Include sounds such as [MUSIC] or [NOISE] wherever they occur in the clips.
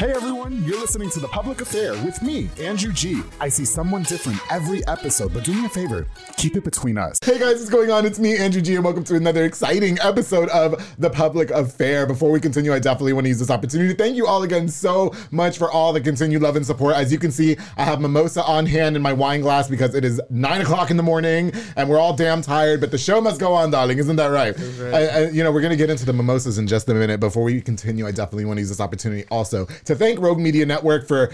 Hey everyone, you're listening to The Public Affair with me, Andrew G. I see someone different every episode, but do me a favor, keep it between us. Hey guys, what's going on? It's me, Andrew G, and welcome to another exciting episode of The Public Affair. Before we continue, I definitely want to use this opportunity to thank you all again so much for all the continued love and support. As you can see, I have mimosa on hand in my wine glass because it is 9 o'clock in the morning and we're all damn tired, but the show must go on, darling. Isn't that right? right. I- I- you know, we're going to get into the mimosas in just a minute. Before we continue, I definitely want to use this opportunity also to thank Rogue Media Network for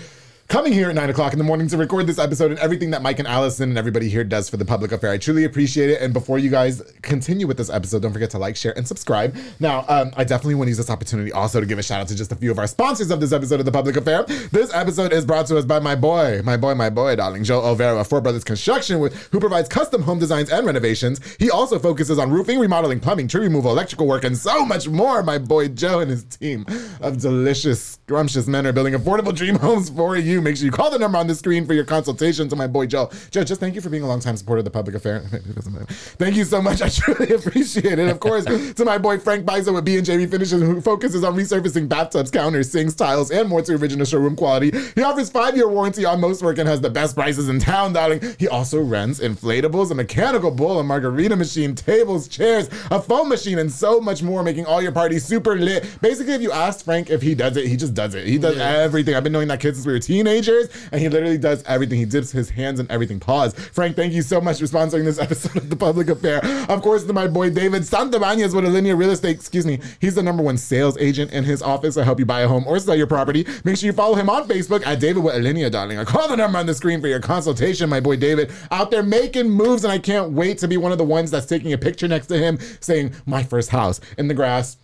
coming here at 9 o'clock in the morning to record this episode and everything that Mike and Allison and everybody here does for the public affair. I truly appreciate it. And before you guys continue with this episode, don't forget to like, share, and subscribe. Now, um, I definitely want to use this opportunity also to give a shout out to just a few of our sponsors of this episode of the public affair. This episode is brought to us by my boy, my boy, my boy, darling, Joe Overo of Four Brothers Construction, who provides custom home designs and renovations. He also focuses on roofing, remodeling, plumbing, tree removal, electrical work, and so much more. My boy Joe and his team of delicious, scrumptious men are building affordable dream homes for you. Make sure you call the number on the screen for your consultation to my boy Joe. Joe, just thank you for being a longtime supporter of the public affair. [LAUGHS] It doesn't matter. Thank you so much. [LAUGHS] I truly appreciate it. Of course, to my boy Frank Bizo with B and JB Finishes, who focuses on resurfacing bathtubs, counters, sinks, tiles, and more to original showroom quality. He offers five-year warranty on most work and has the best prices in town, darling. He also rents inflatables, a mechanical bull, a margarita machine, tables, chairs, a foam machine, and so much more, making all your parties super lit. Basically, if you asked Frank if he does it, he just does it. He does everything. I've been knowing that kid since we were teenagers, and he literally does everything. He dips his hands in everything. Pause. Frank, thank you so much for sponsoring this [LAUGHS] episode of The Public Affair. Of course, to my boy David Santabañez with Alinea Real Estate, excuse me, he's the number one sales agent in his office to help you buy a home or sell your property. Make sure you follow him on Facebook at David with Alinea, darling. I call the number on the screen for your consultation, my boy David. Out there making moves, and I can't wait to be one of the ones that's taking a picture next to him saying, My first house in the grass.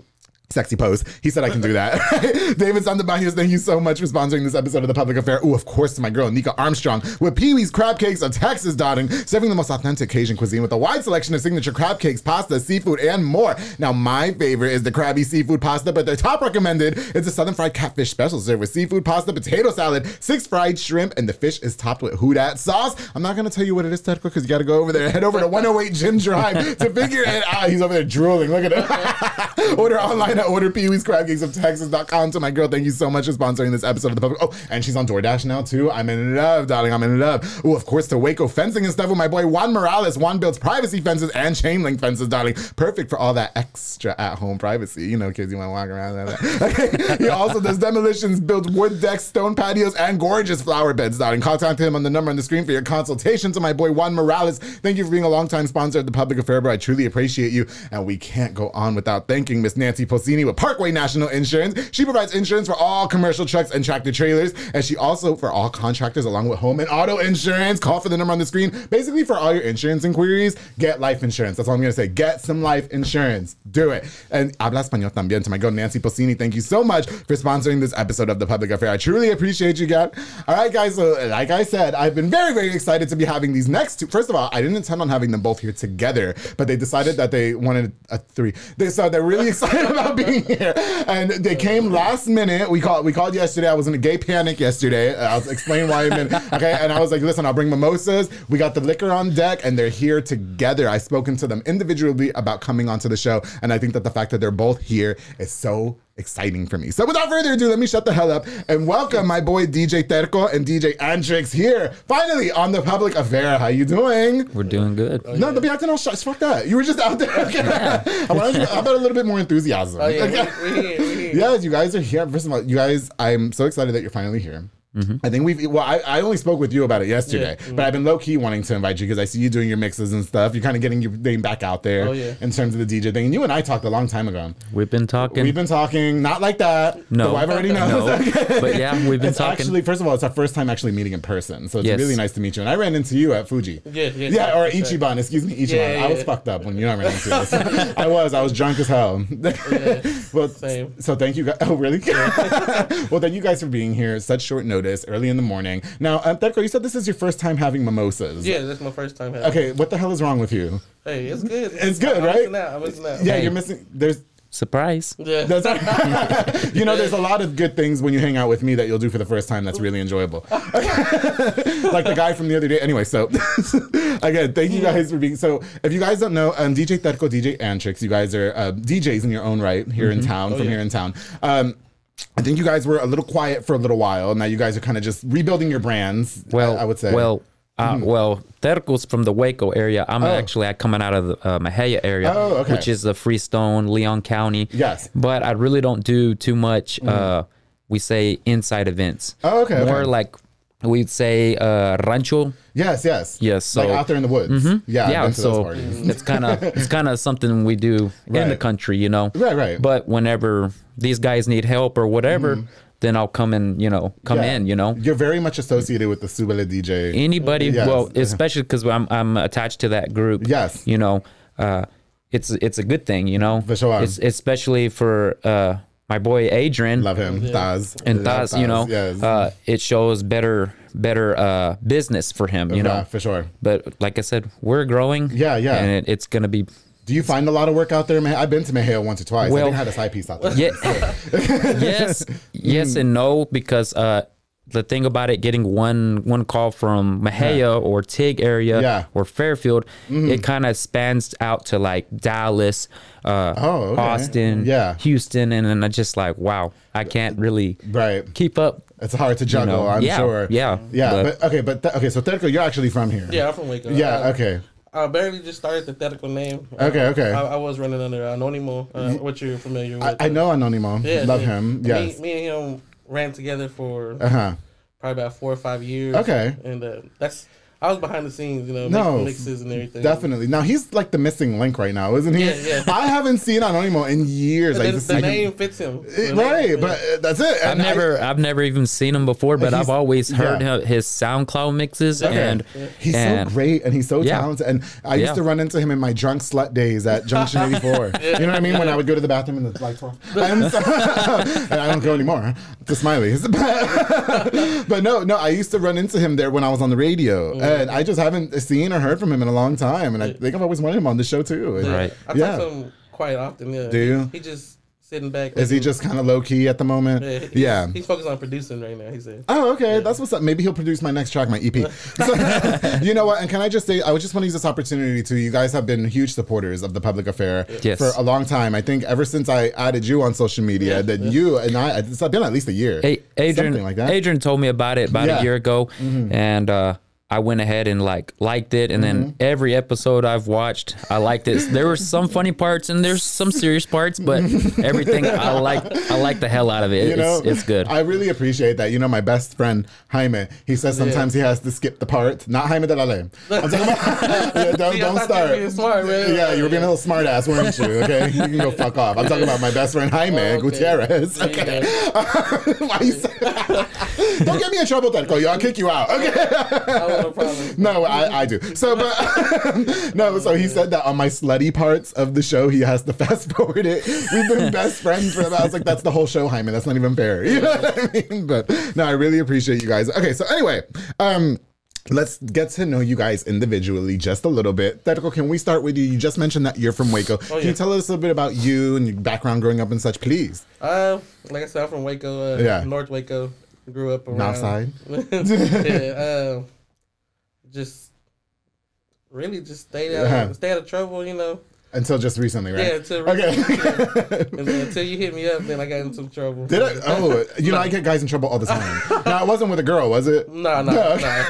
Sexy pose. He said I can do that. [LAUGHS] David Santabañez, thank you so much for sponsoring this episode of The Public Affair. Oh, of course, my girl, Nika Armstrong, with Pee Wee's Crab Cakes of Texas, Dotting, serving the most authentic Cajun cuisine with a wide selection of signature crab cakes, pasta, seafood, and more. Now, my favorite is the crabby seafood pasta, but their top recommended is the Southern Fried Catfish Special, served with seafood pasta, potato salad, six fried shrimp, and the fish is topped with Houdat sauce. I'm not going to tell you what it is, Terko, because you got to go over there. Head over to 108 Jim Drive to figure it out. He's over there drooling. Look at it. [LAUGHS] Order online at Order Pee Wee's Crab Cakes of Texas.com. To my girl, thank you so much for sponsoring this episode of the public. Oh, and she's on DoorDash now too. I'm in love, darling. I'm in love. Oh, of course, to Waco fencing and stuff with my boy Juan Morales. Juan builds privacy fences and chain link fences, darling. Perfect for all that extra at home privacy. You know, kids, you want to walk around. [LAUGHS] Okay. he also does demolitions, builds wood decks, stone patios, and gorgeous flower beds, darling. Contact him on the number on the screen for your consultation. To my boy Juan Morales, thank you for being a longtime sponsor of the Public Affair, bro. I truly appreciate you. And we can't go on without thanking Miss Nancy With Parkway National Insurance. She provides insurance for all commercial trucks and tractor trailers, and she also for all contractors along with home and auto insurance. Call for the number on the screen. Basically, for all your insurance inquiries, get life insurance. That's all I'm gonna say. Get some life insurance. Do it. And habla español también. To my girl Nancy Posini, thank you so much for sponsoring this episode of the Public Affair. I truly appreciate you, guys. All right, guys. So, like I said, I've been very, very excited to be having these next two. First of all, I didn't intend on having them both here together, but they decided that they wanted a three. They so they're really [LAUGHS] excited about [LAUGHS] being here, and they came last minute. We called. We called yesterday. I was in a gay panic yesterday. I'll explain why. I've been [LAUGHS] okay. And I was like, listen, I'll bring mimosas. We got the liquor on deck, and they're here together. I've spoken to them individually about coming onto the show, and I think that the fact that they're both here is so exciting for me. So without further ado, let me shut the hell up and welcome my boy DJ Terko and DJ Antrix here, finally on the public affair. How you doing? We're doing good. Oh, no, don't be acting all shy. Fuck that. You were just out there. [LAUGHS] I wanted you, how about a little bit more enthusiasm? Oh, yeah, Okay. we, we here, we. Yes, you guys are here. First of all, you guys, I'm so excited that you're finally here. Mm-hmm. I think we've well, I, I only spoke with you about it yesterday, Yeah. but I've mm-hmm. been low key wanting to invite you because I see you doing your mixes and stuff. You're kind of getting your name back out there Oh, yeah. in terms of the DJ thing. And you and I talked a long time ago. We've been talking. We've been talking, not like that. No. I've already knows. no, [LAUGHS] but yeah, we've been It's talking. actually, first of all, it's our first time actually meeting in person, so it's Yes. really nice to meet you. And I ran into you at Fuji. Yeah, yeah. Yeah, or. Ichiban. Excuse me, Ichiban. Yeah, I was fucked up when you know I ran into you. [LAUGHS] I was. I was drunk as hell. [LAUGHS] well, same. so thank you guys. Oh, really? well, thank you guys for being here. Such short notice, early in the morning. Now, um, Terko, you said this is your first time having mimosas. Yeah, that's my first time having. Okay, what the hell is wrong with you? Hey, it's good. It's good, I'm right? missing out. I'm missing out. Yeah, Hey. you're missing. There's. Surprise. Yeah. That's, [LAUGHS] you know, there's a lot of good things when you hang out with me that you'll do for the first time that's really enjoyable. [LAUGHS] like the guy from the other day. Anyway, so [LAUGHS] again, thank you guys for being. So, if you guys don't know, um, DJ Terko, DJ Antrix, you guys are uh, DJs in your own right here in town, from yeah. here in town. Um, I think you guys were a little quiet for a little while. Now you guys are kind of just rebuilding your brands. Well, I, I would say. Well, uh, well, Terko's from the Waco area. I'm Oh. actually uh, coming out of the uh, Mexia area, Oh, okay. which is the Freestone, Leon County. Yes. But I really don't do too much. Uh, we say inside events. Oh, okay, More okay. like we'd say uh, rancho. yes, yes, Yes, like so- out there in the woods. Yeah, I've yeah, those so it's kind of it's kind of [LAUGHS] something we do in the country, you know. Right, right. But whenever these guys need help or whatever, then I'll come and you know come Mm-hmm. Yeah. in, you know. You're very much associated with the Subele DJ. Anybody, Yes. well, especially because I'm I'm attached to that group. Yes. you know, uh, it's it's a good thing, you know. For sure. It's especially for uh, my boy Adrian Love him, Taz. and Love Taz, you know, Yes. uh, it shows better better uh, business for him, you Yeah, know. for sure. But like I said, we're growing. Yeah, yeah. and it, it's gonna be Do you find a lot of work out there, man? I've been to Mexia once or twice. I Well- think I had a side piece out there. Yeah. [LAUGHS] yes, [LAUGHS] yes, and no, because uh, the thing about it, getting one one call from Mexia or Teague area Yeah. or Fairfield, it kind of spans out to like Dallas, uh, Oh, okay. Austin, Yeah. Houston, and then I just like, wow, I can't really Right. keep up. It's hard to juggle, know, I'm yeah, sure. yeah, Yeah. but- But, okay, but th- okay, so Terko, you're actually from here. Yeah, I'm from Waco. Yeah, Uh, okay. I barely just started the technical name. Okay, Uh, okay. I, I was running under Anonimo, uh, what you're familiar with. I, I know Anonimo. Yeah, Love yeah. him. Me- Yes. Me, and him ran together for Uh huh. probably about four or five years. Okay. And uh, that's I was behind the scenes, you know, No, making mixes and everything. Definitely. Now he's like the missing link right now, isn't he? Yeah, yeah. [LAUGHS] I haven't seen Anonimo in years. I The, just the name him. fits him. The Right, name- but uh, that's it. I've And I- never, I, have never even seen him before, but I've always heard yeah. his SoundCloud mixes, Okay. and He's and so great and he's so Yeah. talented. And I used to run into him in my drunk slut days at Junction [LAUGHS] 84. You know what I mean? When I would go to the bathroom and the lights were off. [LAUGHS] And, so- and I don't go anymore to Smiley's. But, [LAUGHS] but no, no, I used to run into him there when I was on the radio. Mm. And I just haven't seen or heard from him in a long time. And I think I've always wanted him on the show too. And- Right. I Yeah. talk to him quite often. Yeah. Do you? He just sitting back. Is he just kind of low key at the moment? Yeah. he's- Yeah. He's focused on producing right now. He said. Oh, okay. That's what's up. Maybe he'll produce my next track, my EP. So, [LAUGHS] [LAUGHS] you know what? And can I just say, I just want to use this opportunity to, you guys have been huge supporters of the public affair Yes. for a long time. I think ever since I added you on social media, that you and I, it's been at least a year. A- Adrian, Something like that. Adrian told me about it about Yeah. Mm-hmm. a year ago, and uh, I went ahead and like liked it. And Mm-hmm. then every episode I've watched, I liked it. There were some funny parts and there's some serious parts, but [LAUGHS] everything I like, I like the hell out of it. you know, it's, it's good. I really appreciate that. You know, my best friend Jaime, he says sometimes he has to skip the part. Not Jaime de la Ley. [LAUGHS] I'm talking about. [LAUGHS] yeah, don't See, don't start. smart, man. Yeah, you were being a little smart ass, weren't you? Okay, you can go fuck off. I'm talking about my best friend Jaime Oh, okay. Gutierrez. There Okay, why you say Don't get me in trouble, Terko. Yo, I'll kick you out. Okay. No. [LAUGHS] No, I, I do. So, but [LAUGHS] no, so he said that on my slutty parts of the show, he has to [LAUGHS] fast forward it. We've been best friends for. I was like, that's the whole show, Jaime. That's not even fair. You know what I mean? But no, I really appreciate you guys. Okay, so anyway, um. Let's get to know you guys individually just a little bit. Terko, can we start with you? You just mentioned that you're from Waco. Can you tell us a little bit about you and your background growing up and such, please? Uh, like I said, I'm from Waco. Uh, Yeah. North Waco. Grew up around. North side? yeah. Uh, just really just stayed out, Uh-huh. stay out of trouble. You know. Until just recently, right? Yeah. Until Okay. [LAUGHS] and until you hit me up, then I got into some trouble. Did I? Oh, you know, I get guys in trouble all the time. now, it wasn't with a girl, was it? No, no, No, no.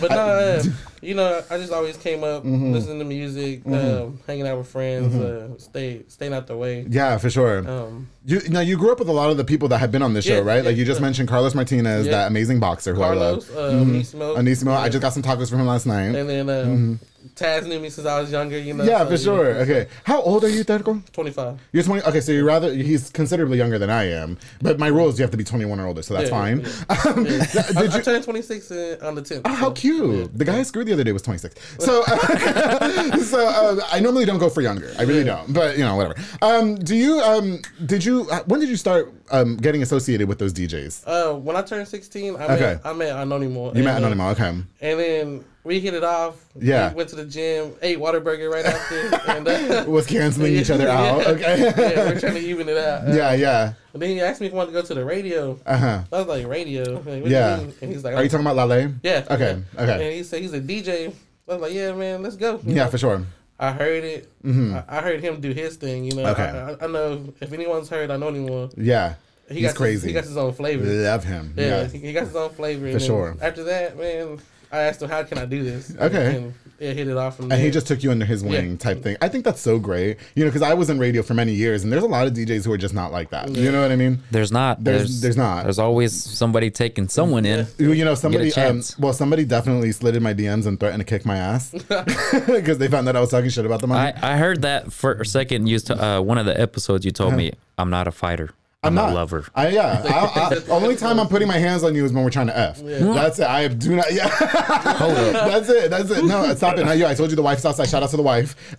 But no, You know, I just always came up Mm-hmm. listening to music, um, hanging out with friends, uh, stay staying out the way. Yeah, for sure. Um, You now you grew up with a lot of the people that have been on this show, Yeah, right? Like you just yeah. mentioned Carlos Martinez, Yeah. that amazing boxer who I love. Carlos, uh, Anisimo, Anisimo, I just got some tacos from him last night. and then um, Taz knew me since I was younger. You know, yeah, so, for sure. Okay, how old are you? Twenty five. You're 20. Okay, so you're rather he's considerably younger than I am. But my rule is you have to be 21 or older, so that's Yeah, fine. yeah, [LAUGHS] Um, [LAUGHS] I, did I you? turned twenty six on the tenth. Oh, how cute! The guy I screwed the other day was 26. So, uh, [LAUGHS] so uh, I normally don't go for younger. I really don't. But you know, whatever. Um, do you? Um, did you? uh, When did you start um, getting associated with those DJs? Uh, when I turned sixteen, I Okay. met I met Anonymous. You met uh, Anonymous. Okay. And then we hit it off. Yeah. We went to the gym, ate Whataburger right after, and uh, [LAUGHS] Was canceling each other [LAUGHS] out. Yeah. Okay. yeah, we're trying to even it out. Uh, yeah, yeah. And then he asked me if I wanted to go to the radio. Uh huh. I was like, radio? Like, what do you Yeah. mean? And he's like, Are you talking about Lale? Yeah. Okay. Okay. And he said he's a DJ. I was like, yeah, man, let's go. You Yeah, know? for sure. I heard it. Mm-hmm. I, I heard him do his thing. You know. Okay. I, I, I know if anyone's heard, I know anyone. Yeah. He He's got crazy. His, he got his own flavor. Love him. Yeah, Yeah. He, he got his own flavor. For sure. After that, man, I asked him, how can I do this? Okay. And yeah, hit it off from And there. he just took you under his wing Yeah. type thing. I think that's so great. You know, because I was in radio for many years and there's a lot of DJs who are just not like that. You know what I mean? There's not. There's- there's not. There's always somebody taking someone in. You you know, somebody, um, well, somebody definitely slid in my DMs and threatened to kick my ass [LAUGHS] [LAUGHS] because they found that I was talking shit about them. I, I heard that for a second. Used to uh, one of the episodes. You told me I'm not a fighter. I'm. I'm not a lover. I yeah. I, I, [LAUGHS] only time I'm putting my hands on you is when we're trying to f. That's it. I do not. Yeah. Hold up. [LAUGHS] That's it. That's it. No, stop it. Not you. I told you the wife's outside. Shout out to the wife. [LAUGHS]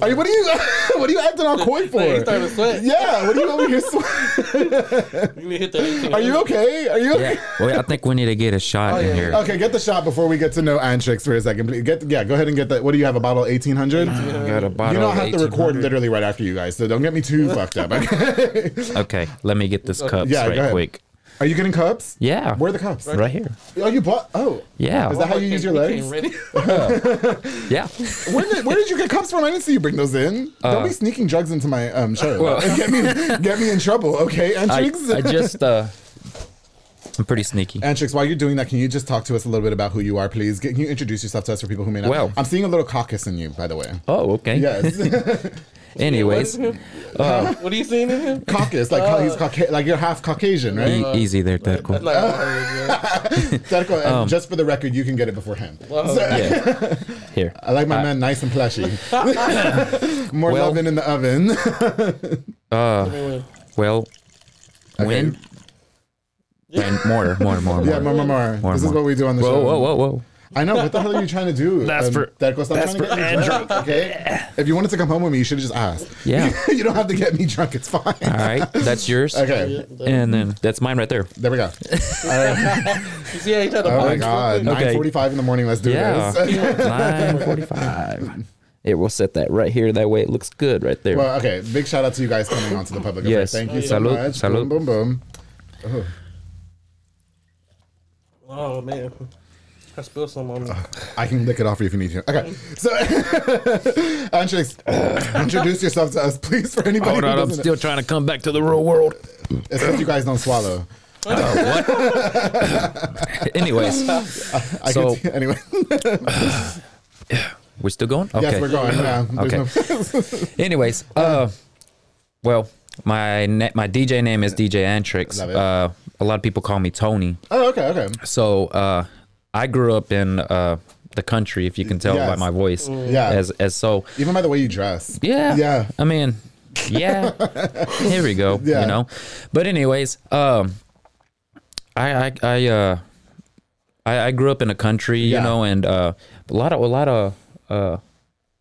are you? What are you? What are you acting all coy for? He started to sweat. Yeah. What are you over here? Sweat? You need to hit that 18. Are you okay? Are you? Okay? Yeah. Well, I think we need to get a shot in yeah. here. Okay, get the shot before we get to know Antrix for a second. Please get yeah. Go ahead and get that. What do you have? A bottle eighteen hundred. Got a bottle. You don't have to record 1800. literally right after you guys, so don't get me too fucked up. Okay? [LAUGHS] Okay, let me get this cups Yeah, go right ahead. quick. Are you getting cups? Yeah. Where are the cups? Right here. Oh, you bought. Oh, Yeah. Is that how you use your legs? Ready? [LAUGHS] Yeah. Where did, where did you get cups from? I didn't see you bring those in. Don't be sneaking drugs into my um, show. Uh, Well- [LAUGHS] get me get me in trouble, okay? I, Antrix? I just uh, I'm pretty sneaky. Antrix, while you're doing that, can you just talk to us a little bit about who you are, please? Can you introduce yourself to us for people who may not? Well- I'm seeing a little caucus in you, by the way. Oh, okay. Yes, Anyways, what are you seeing in him? caucus, like he's Cauca- like you're half Caucasian, right? e- easy there, That's Terko. not yeah. Terko, and Um, just for the record, you can get it before him. Well, Yeah. [LAUGHS] Here. I like my man nice and plushy. [LAUGHS] More Well- loving in the oven. [LAUGHS] Uh, well, when? and more, more, more, more. yeah, more, more, more. More, this is what we do on the Whoa, show. whoa, whoa, whoa. I know. What the hell are you trying to do? [LAUGHS] That's um, for- Terko, stop that's trying to for get me drunk, okay? If you wanted to come home with me, you should have just asked. Yeah. [LAUGHS] you don't have to get me drunk. It's fine. All right, that's yours. Okay, And then that's mine right there. there we go. You [LAUGHS] see how he tried to Oh my God, real quick? Okay. 9:45 in the morning. Let's do Yeah. this. Nine forty-five. It will set that right here. That way it looks good right there. well, okay. Big shout out to you guys coming on to the public. Yes. Thank you so Salute, much. salute. Boom, boom, boom. Oh man, I spilled some on me. I can lick it off you if you need to. Okay. So, [LAUGHS] Antrix, [CLEARS THROAT] introduce yourself to us, please, for anybody Hold who on, I'm doesn't still trying to come back to the real world. It's because you guys don't swallow. [LAUGHS] Anyways, I So- can, anyway, [SIGHS] we're still going. Okay. yes, we're going. Yeah. [LAUGHS] There's Okay. no- Anyways, uh, well, my na- my DJ name is DJ Antrix. Love it. Uh, a lot of people call me Tony. oh, okay, okay. So uh, I grew up in uh, the country, if you can tell by my voice. Yeah. As as so, Even by the way you dress. yeah. Yeah. I mean, yeah. [LAUGHS] Here we go. Yeah. You know. But anyways, um, I I I uh, I, I grew up in a country, you know, and uh, a lot of a lot of uh,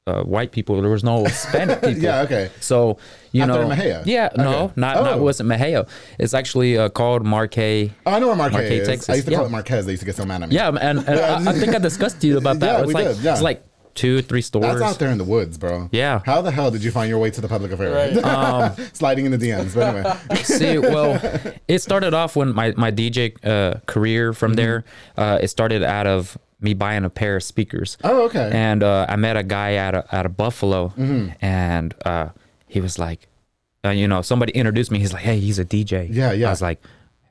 uh, white people. There was no [LAUGHS] Hispanic people. Yeah, okay. So you Out know, Mexia? yeah, no, Okay. not Oh. not wasn't Mexia. It's actually uh, called Marquez. Oh, I know where Marquez, Marquez, is. Texas. I used to call it Marquez. They used to get so mad at me. Yeah, and, and [LAUGHS] I, I think I discussed to you about [LAUGHS] that. Yeah, it's we like did, yeah. it's like two, three stores. That's out there in the woods, bro. Yeah. How the hell did you find your way to the public affair? Right. Sliding in the DMs. But anyway. See, well, it started off when my my DJ uh, career. From Mm-hmm. there, uh, it started out of me buying a pair of speakers. Oh, okay. And uh, I met a guy out of out of Buffalo, Mm-hmm. and uh, he was like, uh, you know, somebody introduced me. He's like, hey, he's a DJ. Yeah, yeah. I was like,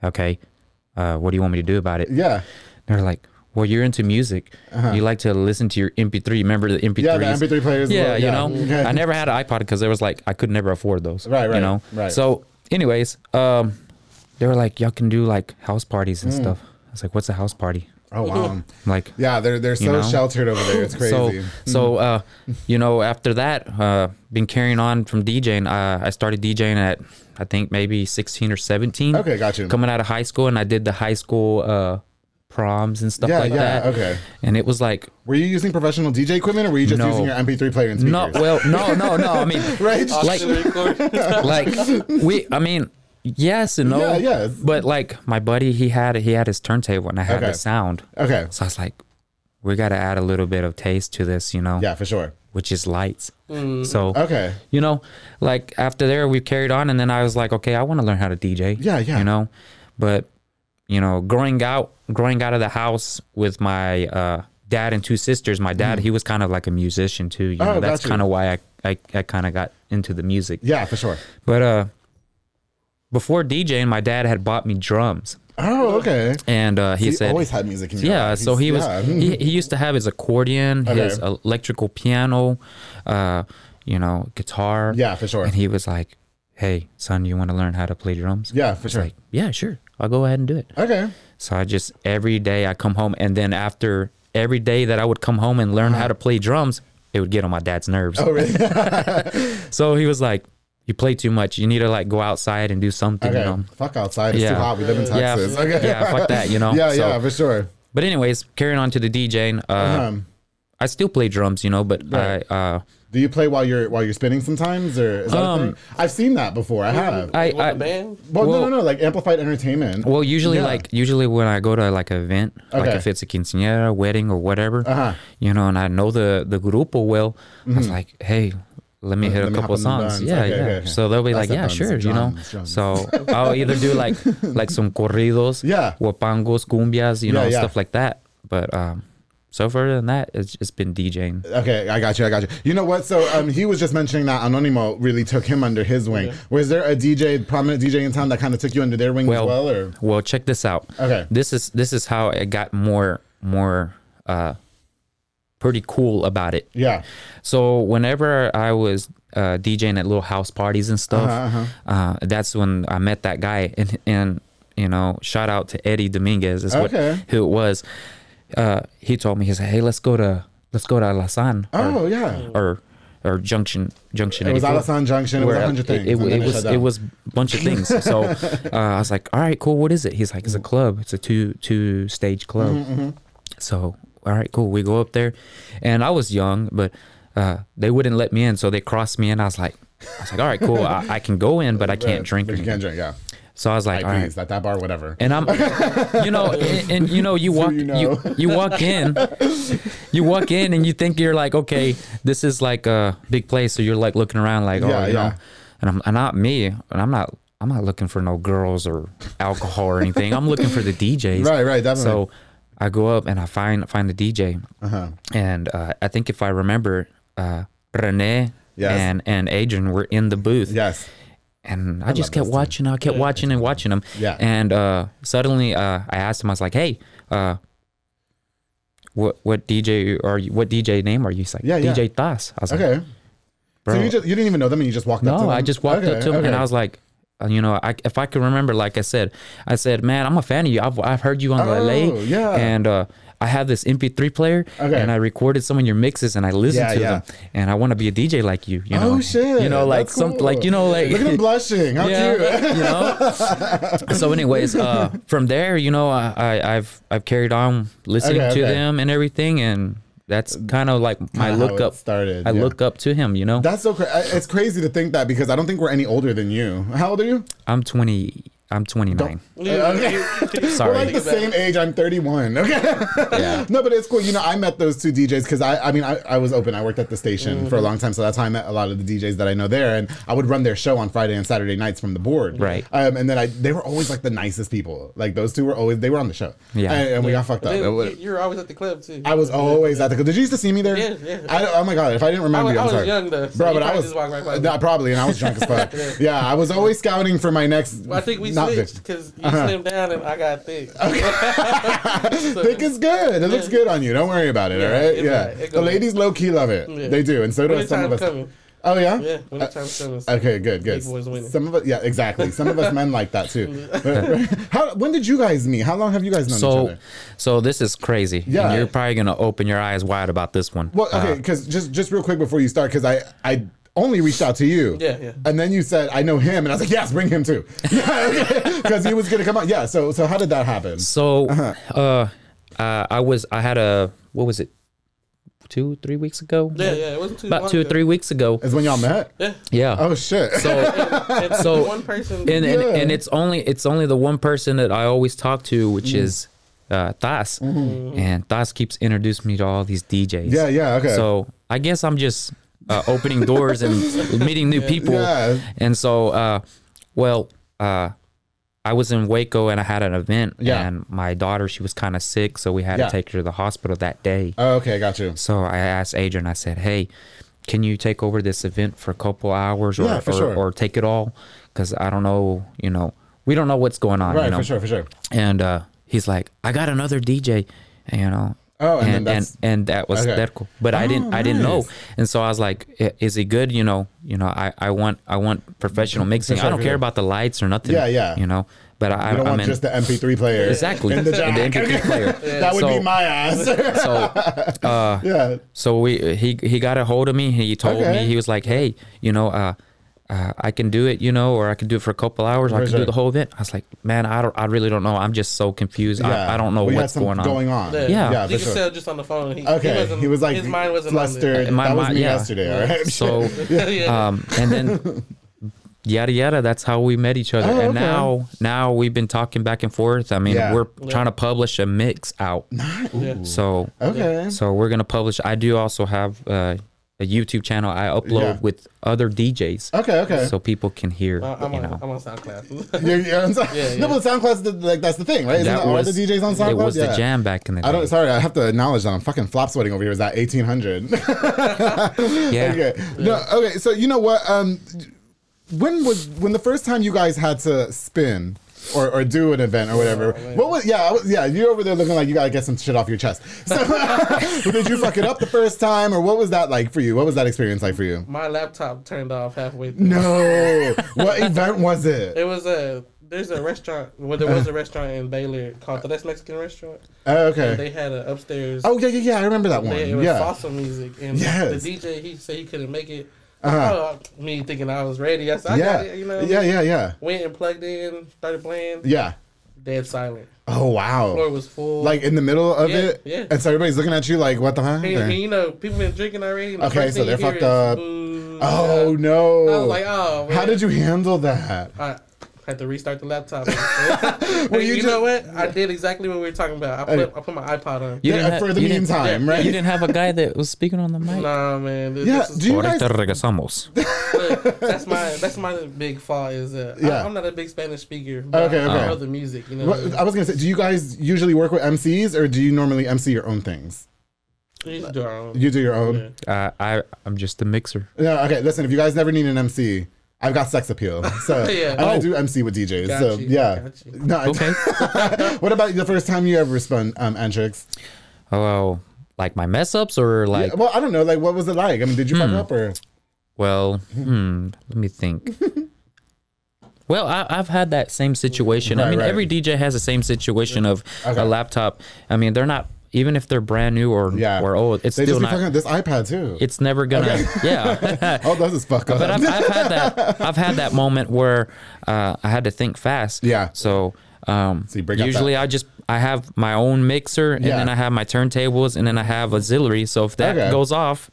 okay, uh, what do you want me to do about it? yeah. They're like, well, you're into music. You like to listen to your MP3. Remember the MP3s? Uh-huh. Yeah, the MP3 players. Yeah, well, you know, [LAUGHS] Okay. I never had an iPod because it was like I could never afford those. Right, right, You know, right. So, anyways, um, they were like, y'all can do like house parties Mm. and stuff. I was like, what's a house party? Oh wow. I'm like, Yeah, they're they're so You know? sheltered over there. It's crazy. so, so uh, you know, after that, uh, been carrying on from DJing. Uh, I started DJing at I think maybe 16 or 17. Okay, got you. Coming out of high school, and I did the high school uh, proms and stuff Yeah, like yeah, that. okay. And it was like, were you using professional DJ equipment, or were you just No. using your MP3 player and no, speakers? well, no, no, no. I mean, [LAUGHS] right. like, like we. I mean, yes and no. Yeah, yes. But like my buddy, he had he had his turntable, and I had Okay. the sound. okay. So I was like, we got to add a little bit of taste to this, you know. Yeah, for sure. which is lights. So Okay. you know, like after there we carried on, and then I was like, okay, I want to learn how to DJ. Yeah, yeah. You know, but you know, growing out, growing out of the house with my uh, dad and two sisters. My dad, he was kind of like a musician too. You Mm. Oh, know, that's got you. kind of why I I, I kind of got into the music. Yeah, for sure. But uh, before DJing, my dad had bought me drums, Oh, okay. and uh, he He said, always had music in your yeah, life. so He's- he was yeah. he, he used to have his accordion, his electrical piano, uh, you know, guitar. Yeah, for sure. And he was like, "Hey, son, you want to learn how to play drums?" Yeah, for I was sure. like, "Yeah, sure. I'll go ahead and do it." Okay. So I just every day I come home, and then after every day that I would come home and learn how to play drums, it would get on my dad's nerves. Uh-huh. Oh, really? [LAUGHS] So he was like, "You play too much. You need to like go outside and do something." okay. You know? Fuck outside. It's too Yeah. hot. We live in Yeah, Texas. f- okay. yeah, fuck that, you know? [LAUGHS] Yeah, So- yeah, for sure. But anyways, carrying on to the DJing, uh, Um, I still play drums, you know, but Right. I, uh, do you play while you're while you're spinning sometimes, or is that a Um, thing? I've seen that before. I have. I, What, I the band? well, no, well- no, no. Like amplified entertainment. well, usually Yeah. like usually when I go to like an event, like if it's a quinceañera, wedding, or whatever, Uh-huh. you know, and I know the the grupo well, I was like, hey. Let me hit. Let a me couple hop on the songs. Yeah, Okay, yeah. okay, okay. So they'll be That's like, yeah, buns, sure, you know. drums, drums. So [LAUGHS] I'll either do like like some corridos, Yeah. huapangos, cumbias, you Yeah, know, yeah. stuff like that. But um, so far than that, it's just been DJing. Okay, I got you. I got you. You know what? So um, he was just mentioning that Anonimo really took him under his wing. Was there a DJ, prominent DJ in town that kind of took you under their wing as well, or Well, check this out. Okay. This is this is how it got more more uh pretty cool about it. yeah? So whenever I was uh DJing at little house parties and stuff, Uh-huh, uh that's when I met that guy and and you know, shout out to Eddie Dominguez is what who it was. Uh he told me he said, "Hey, let's go to let's go to Alasan Oh or, yeah. or or Junction Junction It was 84. Alasan Junction. It was a hundred things. It, it, it was it was a bunch of things. So uh, I was like, all right, cool. What is it? He's like, it's a club. It's a two two stage club. Mm-hmm, So all right, cool. We go up there, and I was young, but uh, they wouldn't let me in, so they crossed me in. I was like, I was like, all right, cool. I, I can go in, but I can't drink. But you can't drink. Yeah. So I was like, Like all right. at that bar, whatever. And I'm, you know, and, and you know, you [LAUGHS] walk, you you, know. you walk in, you walk in, and you think you're like, okay, this is like a big place, so you're like looking around, like, oh, Yeah, you yeah. know, and I'm and not me, and I'm not, I'm not looking for no girls or alcohol or anything. I'm looking for the DJs. Right, right, definitely. So I go up and I find find the DJ, Uh-huh. and uh, I think if I remember, uh, Rene Yes. and and Adrian were in the booth Yes. and I, just kept watching. I kept watching and watching them. Yeah. And uh, suddenly, uh, I asked him. I was like, "Hey, uh, what what DJ are you? What DJ name are you?" He's like, Yeah, yeah. "DJ Taz." I was like, Okay. So you just you didn't even know them, and you just walked up to no." I just walked up Okay, to him and. I was like. You know, I, if I can remember, like I said, I said, "Man, I'm a fan of you. I've, I've heard you on Oh, LA, yeah. and uh, I have this MP3 player, Okay. and I recorded some of your mixes, and I listened Yeah, to yeah. them, and I want to be a DJ like you. You know, oh shit! you know, like That's some, cool. like you know, like look at him blushing. How cute. [LAUGHS] you know. so, anyways, uh, [LAUGHS] from there, you know, I, I, I've I've carried on listening Okay, to okay. them and everything, and that's kind of like my look up. started, I yeah. look up to him. You know, That's so crazy. It's crazy to think that because I don't think we're any older than you. How old are you? I'm 20. I'm 29. Okay. [LAUGHS] Sorry. We're like the same age. I'm 31. Okay. Yeah. [LAUGHS] no, but it's cool. You know, I met those two DJs because I, I mean, I, I was open. I worked at the station Mm-hmm. for a long time, so that's how I met a lot of the DJs that I know there. And I would run their show on Friday and Saturday nights from the board. Right. Um, and then I, they were always like the nicest people. Like those two were always, they were on the show. Yeah. And, and we got fucked up. Then It was- you- You're always at the club too. I was always at the. Club. Did you used to see me there? Yeah, yeah. I, oh my god! If I didn't I remember was, you, I I'm was sorry. young though, so Bro, you but I probably was just right by. Nah, probably, and I was drunk as [LAUGHS] fuck. yeah, I was always scouting for my next. Well, I think we not switched Vic. because you slimmed down and I got thick. [LAUGHS] [LAUGHS] So- Thick is good. It looks good on you. Don't worry about it. Yeah, all right. Yeah. right. The ladies low key love it. Yeah. They do, and so do Winter some of us. coming. Oh yeah. Yeah, when the time's coming. Okay, good, good. Big boys winning. Some of us, yeah, exactly. Some of us men like that too. [LAUGHS] How? When did you guys meet? How long have you guys known each other? so this is crazy. And Yeah. you're probably gonna open your eyes wide about this one. Well, okay, Uh, because just just real quick before you start, because I I only reached out to you. Yeah, yeah. And then you said I know him, and I was like, yes, bring him too, [LAUGHS] because he was gonna come on. Yeah. So so how did that happen? so, Uh-huh. uh, uh, I was, I had a, what was it, two, three weeks ago? Yeah, yeah. It wasn't too About long two or three weeks ago. Is when y'all met? Yeah. Yeah. Oh shit. So, [LAUGHS] And So- one person. and, and, Yeah. and it's only it's only the one person that I always talk to, which Mm. is uh, Taz, and Taz keeps introducing me to all these DJs. Mm-hmm. Yeah, yeah, okay. So I guess I'm just uh, opening doors and [LAUGHS] meeting new people, Yeah. and so uh, well, uh, I was in Waco and I had an event, Yeah. and my daughter she was kind of sick, so we had Yeah. to take her to the hospital that day. Oh, okay, got you. So I asked Adrian, I said, hey, can you take over this event for a couple hours or, Yeah, for or, sure. or take it all? Because I don't know, you know, we don't know what's going on. Right, you know? for sure, for sure. And uh, he's like, I got another DJ, and, you know. Oh, and and, and, that's- and that was Okay. that cool. But I didn't I didn't know. And so I was like, is it good? You know, you know, I, I want I want professional mixing. sure, I don't care about the lights or nothing. Yeah, yeah. You know. But I You don't I want mean just the MP3 player. exactly In the. The MP3 [LAUGHS] player. that would be my ass. So uh [LAUGHS] yeah. so we he he got a hold of me. He told Okay. me he was like, "Hey, you know, uh, uh, I can do it, you know, or I can do it for a couple hours. Or I can sure. do the whole event." I was like, "Man, I don't, I really don't know. I'm just so confused. Yeah. I, I don't know We had what's going on." Going on. Yeah, Yeah. Yeah, you for can sure. tell just on the phone. He, Okay, he, wasn't, he was like his mind wasn't flustered. it. My that was mind- me yeah. yesterday. All right. So, [LAUGHS] [LAUGHS] yeah. um, and then [LAUGHS] yada yada. That's how we met each other. Oh, and okay. now, now we've been talking back and forth. I mean, Yeah. we're trying to publish a mix out. Yeah. So, okay. so we're gonna publish. I do also have uh, a YouTube channel I upload Yeah. with other DJs. Okay. Okay. So people can hear, I- I'm, you on, know. I'm on SoundCloud. [LAUGHS] You're, you're on Sound- [LAUGHS] Yeah, No, yeah. but SoundCloud's the, like that's the thing, right? Isn't that all the DJs on SoundCloud? It was yeah. the jam back in the day. I don't. Sorry, I have to acknowledge that I'm fucking flop sweating over here. Is that 1800? [LAUGHS] Yeah. okay. No. Okay. So you know what? Um, when was when the first time you guys had to spin? Or, or do an event or whatever. Oh, what was yeah I was, yeah you're over there looking like you gotta get some shit off your chest. [LAUGHS] So [LAUGHS] did you fuck it up the first time or what was that like for you? What was that experience like for you? My laptop turned off halfway through. No, [LAUGHS] what event was it? It was a there's a restaurant. Well, there was a restaurant in Baylor called the That's Mexican Restaurant. Oh, And okay. they had an upstairs. Oh yeah yeah yeah I remember that one. They, it was Yeah. salsa music, and Yes. the DJ he said he couldn't make it. Uh-huh. Me thinking I was ready. I said, I Yeah. got it. You know. Yeah yeah yeah Went and plugged in, started playing. yeah. Dead silent. Oh wow. Floor was full. Like in the middle of Yeah, it, yeah. and so everybody's looking at you like, "What the heck?" and, and, you know, people been drinking already. the Okay, so they're fucked up. Oh no! I was like, oh. Man. How did you handle that? I had to restart the laptop. [LAUGHS] Well, you you, just- know what? I did exactly what we were talking about. I put, Okay. I put my iPod on. You Yeah, didn't ha- for the you didn't- meantime, right? You didn't have a guy that was speaking on the mic. Nah, man. This, Yeah, this is, do you guys- regresamos. [LAUGHS] Look, that's my that's my big fault is that Yeah. I, am not a big Spanish speaker. But Okay, I, okay. I know the music. You know, What, I was gonna say, do you guys usually work with MCs or do you normally MC your own things? we just do our own. You do your own. Yeah. Uh, I I'm just a mixer. No, okay. Listen, if you guys never need an MC, I've got sex appeal, [LAUGHS] so Yeah. and I Oh. do MC with DJs. Got so you, yeah. No. Okay. [LAUGHS] what about the first time you ever spun um, Antrix? oh, like my mess ups or like Yeah, well, I don't know. Like, what was it like? I mean, did you fuck up or? Well, hmm, let me think. [LAUGHS] well, I, I've had that same situation. I mean, right. every DJ has the same situation of Okay. a laptop. I mean, they're not even if they're brand new or Yeah. or old. It's They still not. this iPad too. It's never gonna. [LAUGHS] Yeah. [LAUGHS] All it does is fuck up. but I've, I've had that. [LAUGHS] I've had that moment where uh, I had to think fast. Yeah. So. Um, So usually I just I have my own mixer and Yeah. then I have my turntables and then I have auxiliary. So if that Okay. goes off,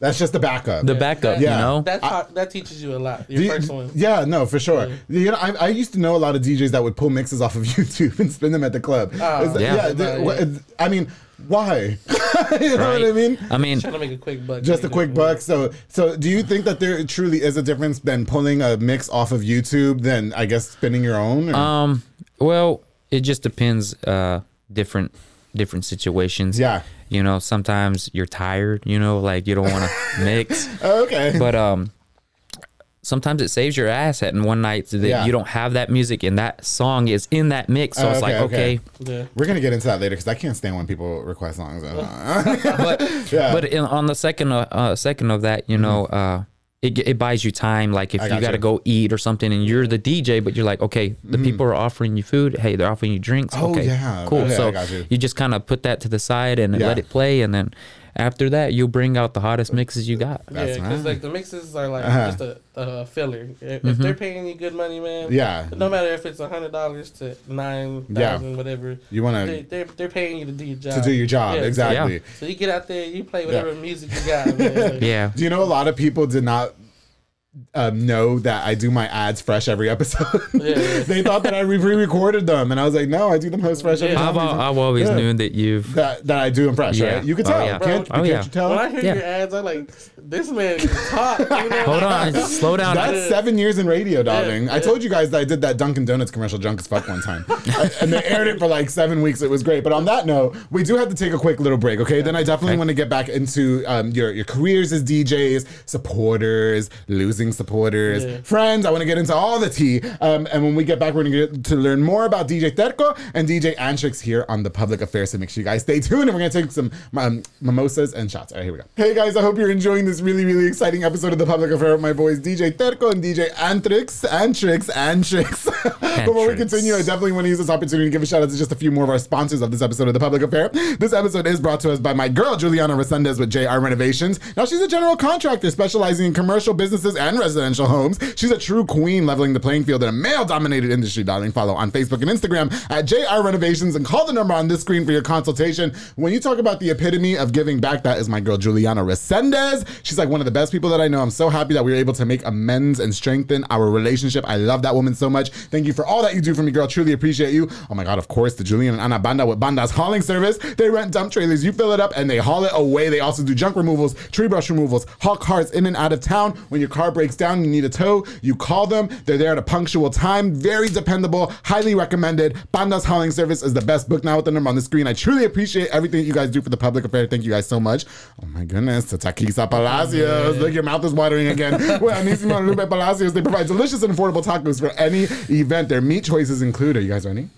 That's just the backup. the backup, Yeah. you know. That taught, that teaches you a lot. Your Do you- first one. Yeah, no, for sure. You know, I, I used to know a lot of DJs that would pull mixes off of [LAUGHS] YouTube and spin them at the club. Oh, that- Yeah. the- Yeah. what- I mean, why? [LAUGHS] you know what I mean? I mean, Trying to make a quick buck. Just a quick buck. So, so do you think that there truly is a difference than pulling a mix off of YouTube than I guess spinning your own? or- Um, well, it just depends. Uh, different different situations. Yeah. You know, sometimes you're tired. You know, like you don't want to [LAUGHS] mix. okay. But um, sometimes it saves your ass at in one night that Yeah. you don't have that music and that song is in that mix. So Oh, it's like okay, okay, okay. Yeah. We're gonna get into that later because I can't stand when people request songs. [LAUGHS] but [LAUGHS] Yeah. but in, on the second uh, uh, second of that, you know, uh, it, it buys you time. Like if I you got to go eat or something, and you're the DJ, but you're like, okay, the mm-hmm. people are offering you food. Hey, they're offering you drinks. Oh, okay, yeah. cool. Okay, so got you. just kind of put that to the side and Yeah. let it play, and then after that, you'll bring out the hottest mixes you got. That's yeah, because right. like the mixes are like Uh-huh. just a, a filler. If, Mm-hmm. if they're paying you good money, man, Yeah. no matter if it's a hundred dollars to nine thousand, yeah. whatever, You wanna- they, they're they're paying you to do your job. to do your job, Yeah, exactly. Yeah. So you get out there, you play whatever music you got. Man. [LAUGHS] Yeah. Do you know a lot of people did not um, know that I do my ads fresh every episode? [LAUGHS] Yeah. they thought that I re-recorded them, and I was like, no, I do them post fresh every Yeah. time. I've, al- I've always Yeah. knew that you've. that, that I do them fresh, Yeah. right? You could Oh, tell. yeah. Can't, Bro. can't Oh, yeah. you tell? When I hear Yeah. your ads, I'm like, this man is hot. You know? Hold on, slow down. That's seven years in radio, darling. Yeah, I told you guys that I did that Dunkin' Donuts commercial drunk as fuck one time. I- and they aired it for like seven weeks. It was great. But on that note, we do have to take a quick little break, okay? Then I definitely want to get back into um, your, your careers as DJs, supporters, losing supporters, Yeah. friends. I want to get into all the tea. Um, and when we get back, we're going to get to learn more about DJ Terko and DJ Antrix here on the Public Affairs. So make sure you guys stay tuned and we're going to take some um, mimosas and shots. All right, here we go. Hey guys, I hope you're enjoying this really, really exciting episode of the Public Affair with my boys DJ Terko and DJ Antrix. Antrix, Antrix. [LAUGHS] Before we continue, I definitely want to use this opportunity to give a shout out to just a few more of our sponsors of this episode of the Public Affair. This episode is brought to us by my girl Juliana Resendez with JR Renovations. Now she's a general contractor specializing in commercial businesses and residential homes. She's a true queen leveling the playing field in a male-dominated industry, darling. Follow on Facebook and Instagram at JR Renovations and call the number on this screen for your consultation. When you talk about the epitome of giving back, that is my girl Juliana Resendez. She's like one of the best people that I know. I'm so happy that we were able to make amends and strengthen our relationship. I love that woman so much. Thank you for all that you do for me, girl. Truly appreciate you. Oh my God, of course, the Julian and Ana Banda with Banda's hauling service. They rent dump trailers. You fill it up and they haul it away. They also do junk removals, tree brush removals, haul cars in and out of town. When your car breaks down, you need a tow, you call them. They're there at a punctual time. Very dependable, highly recommended. Banda's hauling service is the best book now with the number on the screen. I truly appreciate everything you guys do for the public affair. Thank you guys so much. Oh my goodness, to Taquisa Palacios. Look, your mouth is watering again. [LAUGHS] well, Anisimo and Lupe Palacios, they provide delicious and affordable tacos for any event. Their meat choices include, are you guys ready?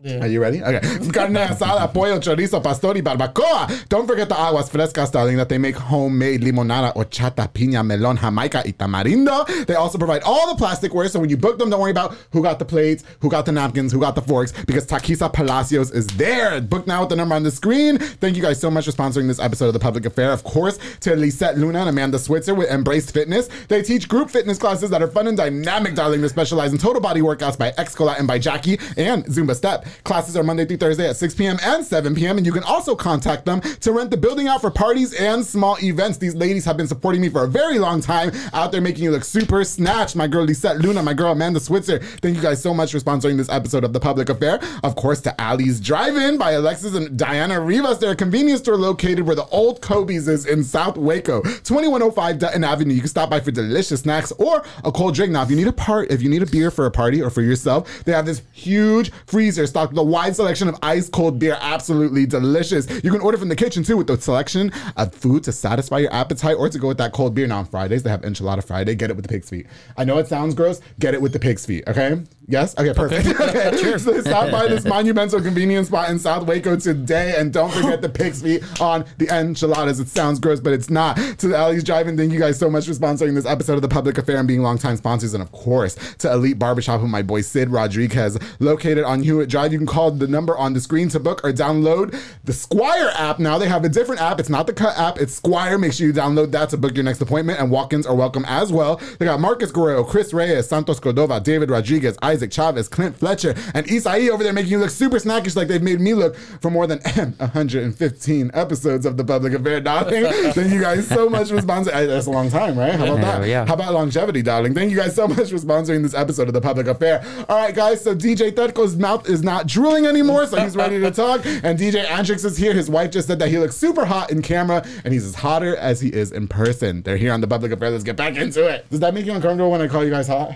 Yeah. Are you ready? Okay. [LAUGHS] Carne asada, pollo, chorizo, pastor, y barbacoa. Don't forget the aguas frescas, darling, that they make homemade limonada, horchata, piña, melon, jamaica, y tamarindo. They also provide all the plasticware, so when you book them, don't worry about who got the plates, who got the napkins, who got the forks, because Taquisa Palacios is there. Book now with the number on the screen. Thank you guys so much for sponsoring this episode of The Public Affair. Of course, to Lisette Luna and Amanda Switzer with Embrace Fitness. They teach group fitness classes that are fun and dynamic, darling. They specialize in total body workouts by Xcola and by Jackie and Zumba Step. Classes are Monday through Thursday at 6 p.m. and 7 p.m. And you can also contact them to rent the building out for parties and small events. These ladies have been supporting me for a very long time, out there making you look super snatched. My girl Lisette Luna, my girl Amanda Switzer. Thank you guys so much for sponsoring this episode of The Public Affair. Of course, to Ali's Drive-In by Alexis and Diana Rivas. They're a convenience store located where the old Kobe's is in South Waco, 2105 Dutton Avenue. You can stop by for delicious snacks or a cold drink. Now, if you need a part, if you need a beer for a party or for yourself, they have this huge freezer stocked with a wide selection of ice cold beer. Absolutely delicious. You can order from the kitchen too with the selection of food to satisfy your appetite or to go with that cold beer. Now on Fridays they have enchilada Friday. Get it with the pig's feet. I know it sounds gross. Get it with the pig's feet. Okay. Yes. Okay. Perfect. Okay. [LAUGHS] [LAUGHS] So stop by this monumental convenience spot in South Waco today, and don't forget the pig's feet on the enchiladas. It sounds gross, but it's not. To the Ali's Drive-In, thank you guys so much for sponsoring this episode of the Public Affair and being longtime sponsors, and of course to Elite Barbershop, who my boy Sid Rodriguez located on Hewitt Drive. You can call the number on the screen to book or download the Squire app. Now they have a different app. It's not the Cut app. It's Squire. Make sure you download that to book your next appointment, and walk-ins are welcome as well. They got Marcus Guerrero, Chris Reyes, Santos Cordova, David Rodriguez, Isaac Chavez, Clint Fletcher, and Isai over there making you look super snackish like they've made me look for more than 115 episodes of the Public Affair, darling. [LAUGHS] Thank you guys so much for sponsoring. Eh, that's a long time, right? How about that? yeah. How about longevity, darling? Thank you guys so much for sponsoring this episode of the Public Affair. All right, guys. So DJ Terko's mouth is not drooling anymore, so he's ready to [LAUGHS] talk. And DJ Antrix is here. His wife just said that he looks super hot in camera, and he's as hotter as he is in person. They're here on the Public Affair. Let's get back into it. Does that make you uncomfortable when I call you guys hot?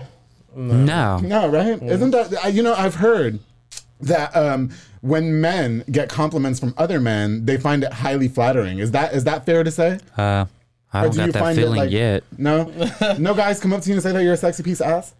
No. No, right? Isn't that I- you know? I've heard that um, when men get compliments from other men, they find it highly flattering. Is that is that fair to say? Uh, I don't do got you that find it, feeling like- yet. No, [LAUGHS] no guys come up to you and say that you're a sexy piece of ass.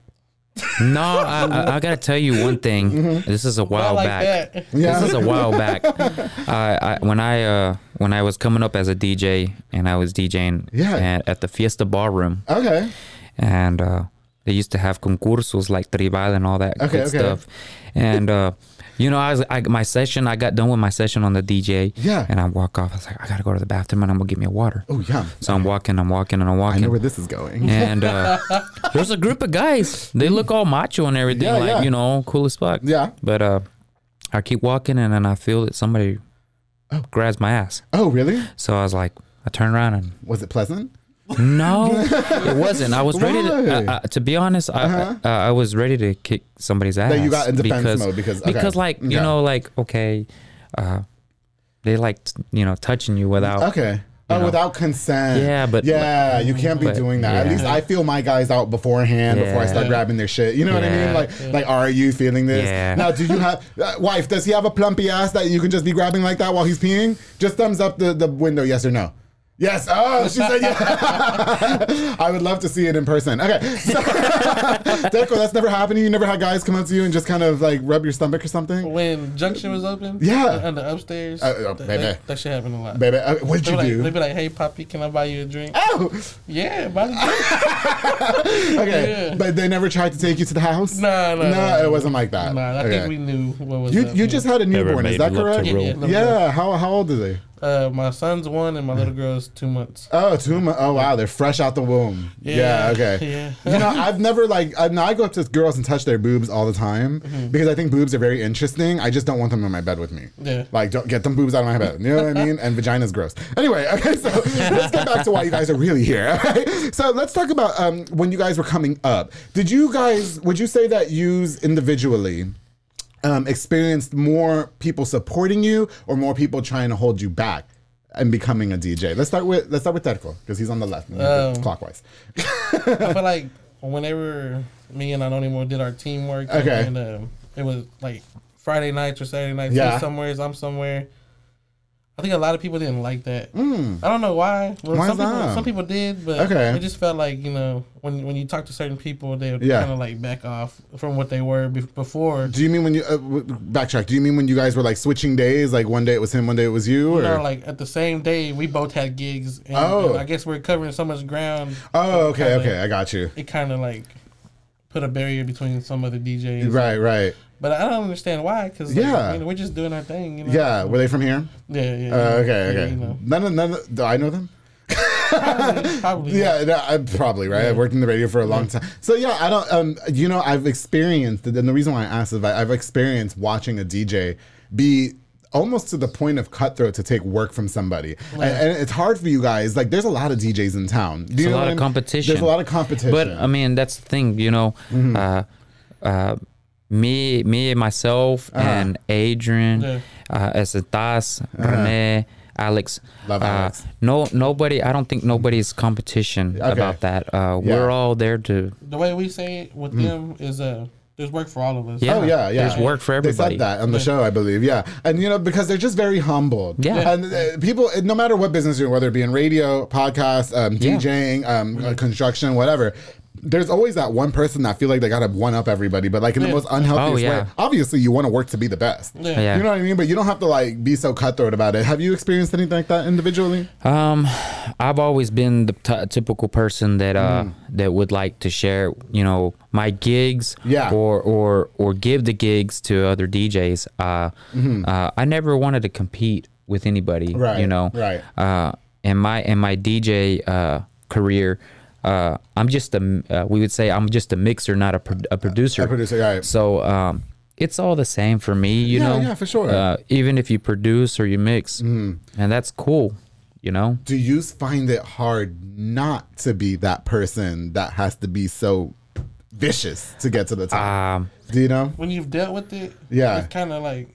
No, I, I, I gotta tell you one thing. Mm-hmm. This is a while like back. Yeah. This is a while back. [LAUGHS] I, I when I uh when I was coming up as a DJ and I was DJing Yeah. at, at the Fiesta Ballroom Okay. and uh, they used to have concursos like tribal and all that Okay, good okay. stuff. And uh, you know, I was I, my session. I got done with my session on the DJ. Yeah. And I walk off. I was like, I gotta go to the bathroom and I'm gonna get me a water. Oh yeah. So I'm walking. I'm walking and I'm I walking. know where this is going. and uh, [LAUGHS] there's a group of guys. They look all macho and everything, Yeah, like yeah. you know, cool as fuck. Yeah. But uh, I keep walking and then I feel that somebody grabs my ass. Oh really? So I was like, I turn around and Was it pleasant? No, it wasn't. I was ready to. Why? Uh, uh, to be honest, Uh-huh. I, uh, I was ready to kick somebody's ass. you got in defense mode because- okay. because like you Yeah. know like okay, uh, they like t- you know touching you without. Okay. Oh, know. without consent. Yeah, but- yeah, you can't be but- doing that. At yeah. least I feel my guys out beforehand before I Yeah. start grabbing their shit. You know what I mean? Yeah. Like, like, are you feeling this? Yeah. Now, do you have uh, wife? Does he have a plumpy ass that you can just be grabbing like that while he's peeing? Just thumbs up the the window, yes or no. Yes. Oh, she said yeah. [LAUGHS] I would love to see it in person. Okay. So, [LAUGHS] Deco, that's never happened to you. You never had guys come up to you and just kind of like rub your stomach or something? When Junction was open, Yeah. on the upstairs, Uh, uh, that, baby. that, that shit happened a lot. Baby, uh, what did They you be like, do? They'd be like, "Hey, Poppy, can I buy you a drink?" Oh, Yeah, buy the drink. [LAUGHS] okay. Yeah. But they never tried to take you to the house? No, no, No, no. it wasn't like that. Nah, I Okay. think we knew what was You up. you just had a newborn, is that correct? Yeah, yeah. Yeah. How how old are they? Uh, my son's one and my little [LAUGHS] girl's two months. Oh, two months. Oh wow, they're fresh out the womb. Yeah. Yeah, okay. [LAUGHS] yeah. you know, I've never like. I, now I go up to girls and touch their boobs all the time Mm-hmm. because I think boobs are very interesting. I just don't want them in my bed with me. Yeah. Like, don't get them boobs out of my bed. You know what I mean? And vagina's gross. Anyway, okay, so [LAUGHS] let's get back to why you guys are really here. Okay? So let's talk about um, when you guys were coming up. Did you guys? Would you say that use individually? Um, experienced more people supporting you or more people trying to hold you back and becoming a DJ? Let's start with let's start with Terko because he's on the left Um, clockwise. I feel [LAUGHS] like whenever me and Anonimo did our teamwork, Okay. and um, it was like Friday nights or Saturday nights. Yeah. He's somewhere, I'm somewhere. I think a lot of people didn't like that. I don't know why. Well. Why some people, some people did, but Okay. it just felt like you know when when you talk to certain people, they would Yeah. kind of like back off from what they were be- before. Do you mean when you uh, backtrack? Do you mean when you guys were like switching days? Like one day it was him, one day it was you? Or? Know, like at the same day, we both had gigs, and, Oh. and I guess we're covering so much ground. oh, okay, kinda- okay, I got you. It kind of like put a barrier between some other DJs. Right, right. But I don't understand why, because Yeah. you know, we're just doing our thing. You know? Yeah, were they from here? yeah, yeah. Uh, okay, yeah, okay. You know, None of none. Of, do I know them? probably, probably [LAUGHS] Yeah, no, I, probably right. I've worked in the radio for a long time, so yeah, I don't. Um, you know, I've experienced, and the reason why I asked is I- I've experienced watching a DJ be almost to the point of cutthroat to take work from somebody, and, and it's hard for you guys. Like, there's a lot of DJs in town. Do you There's a lot of I mean? competition. There's a lot of competition. But I mean, that's the thing, you know. Mm-hmm. Uh, uh, me, me, and myself, Uh-huh. and Adrian, Yeah. uh, Esetas, Rene, Alex. Love uh, Alex. No, nobody. I don't think nobody's competition Okay. about that. Uh, Yeah. We're all there to. The way we say it with them is uh, there's work for all of us. Yeah. Oh yeah, yeah. There's work for everybody. They said that on the show, I believe. Yeah, and you know because they're just very humble. Yeah. and uh, people, no matter what business you're whether it be in radio, podcast, um, Yeah. DJing, um, uh, construction, whatever. There's always that one person that feel like they gotta one up everybody, but like in the most unhealthy Oh, yeah. way. Obviously, you want to work to be the best. Yeah. Yeah. You know what I mean? But you don't have to like be so cutthroat about it. Have you experienced anything like that individually? Um, I've always been the t- typical person that uh that would like to share, you know, my gigs, Mm. Yeah. or or or give the gigs to other DJs. Uh, uh, I never wanted to compete with anybody, Mm-hmm. Right, you know. right. Uh, in my in my DJ uh career, uh, I'm just a uh, we would say I'm just a mixer, not a pro- a producer. A producer, right. So um, it's all the same for me, you Yeah, know. yeah, for sure. Uh, even if you produce or you mix, Mm-hmm. and that's cool, you know. Do you find it hard not to be that person that has to be so vicious to get to the top? Um, Do you know? When you've dealt with it, Yeah. it's kind of like,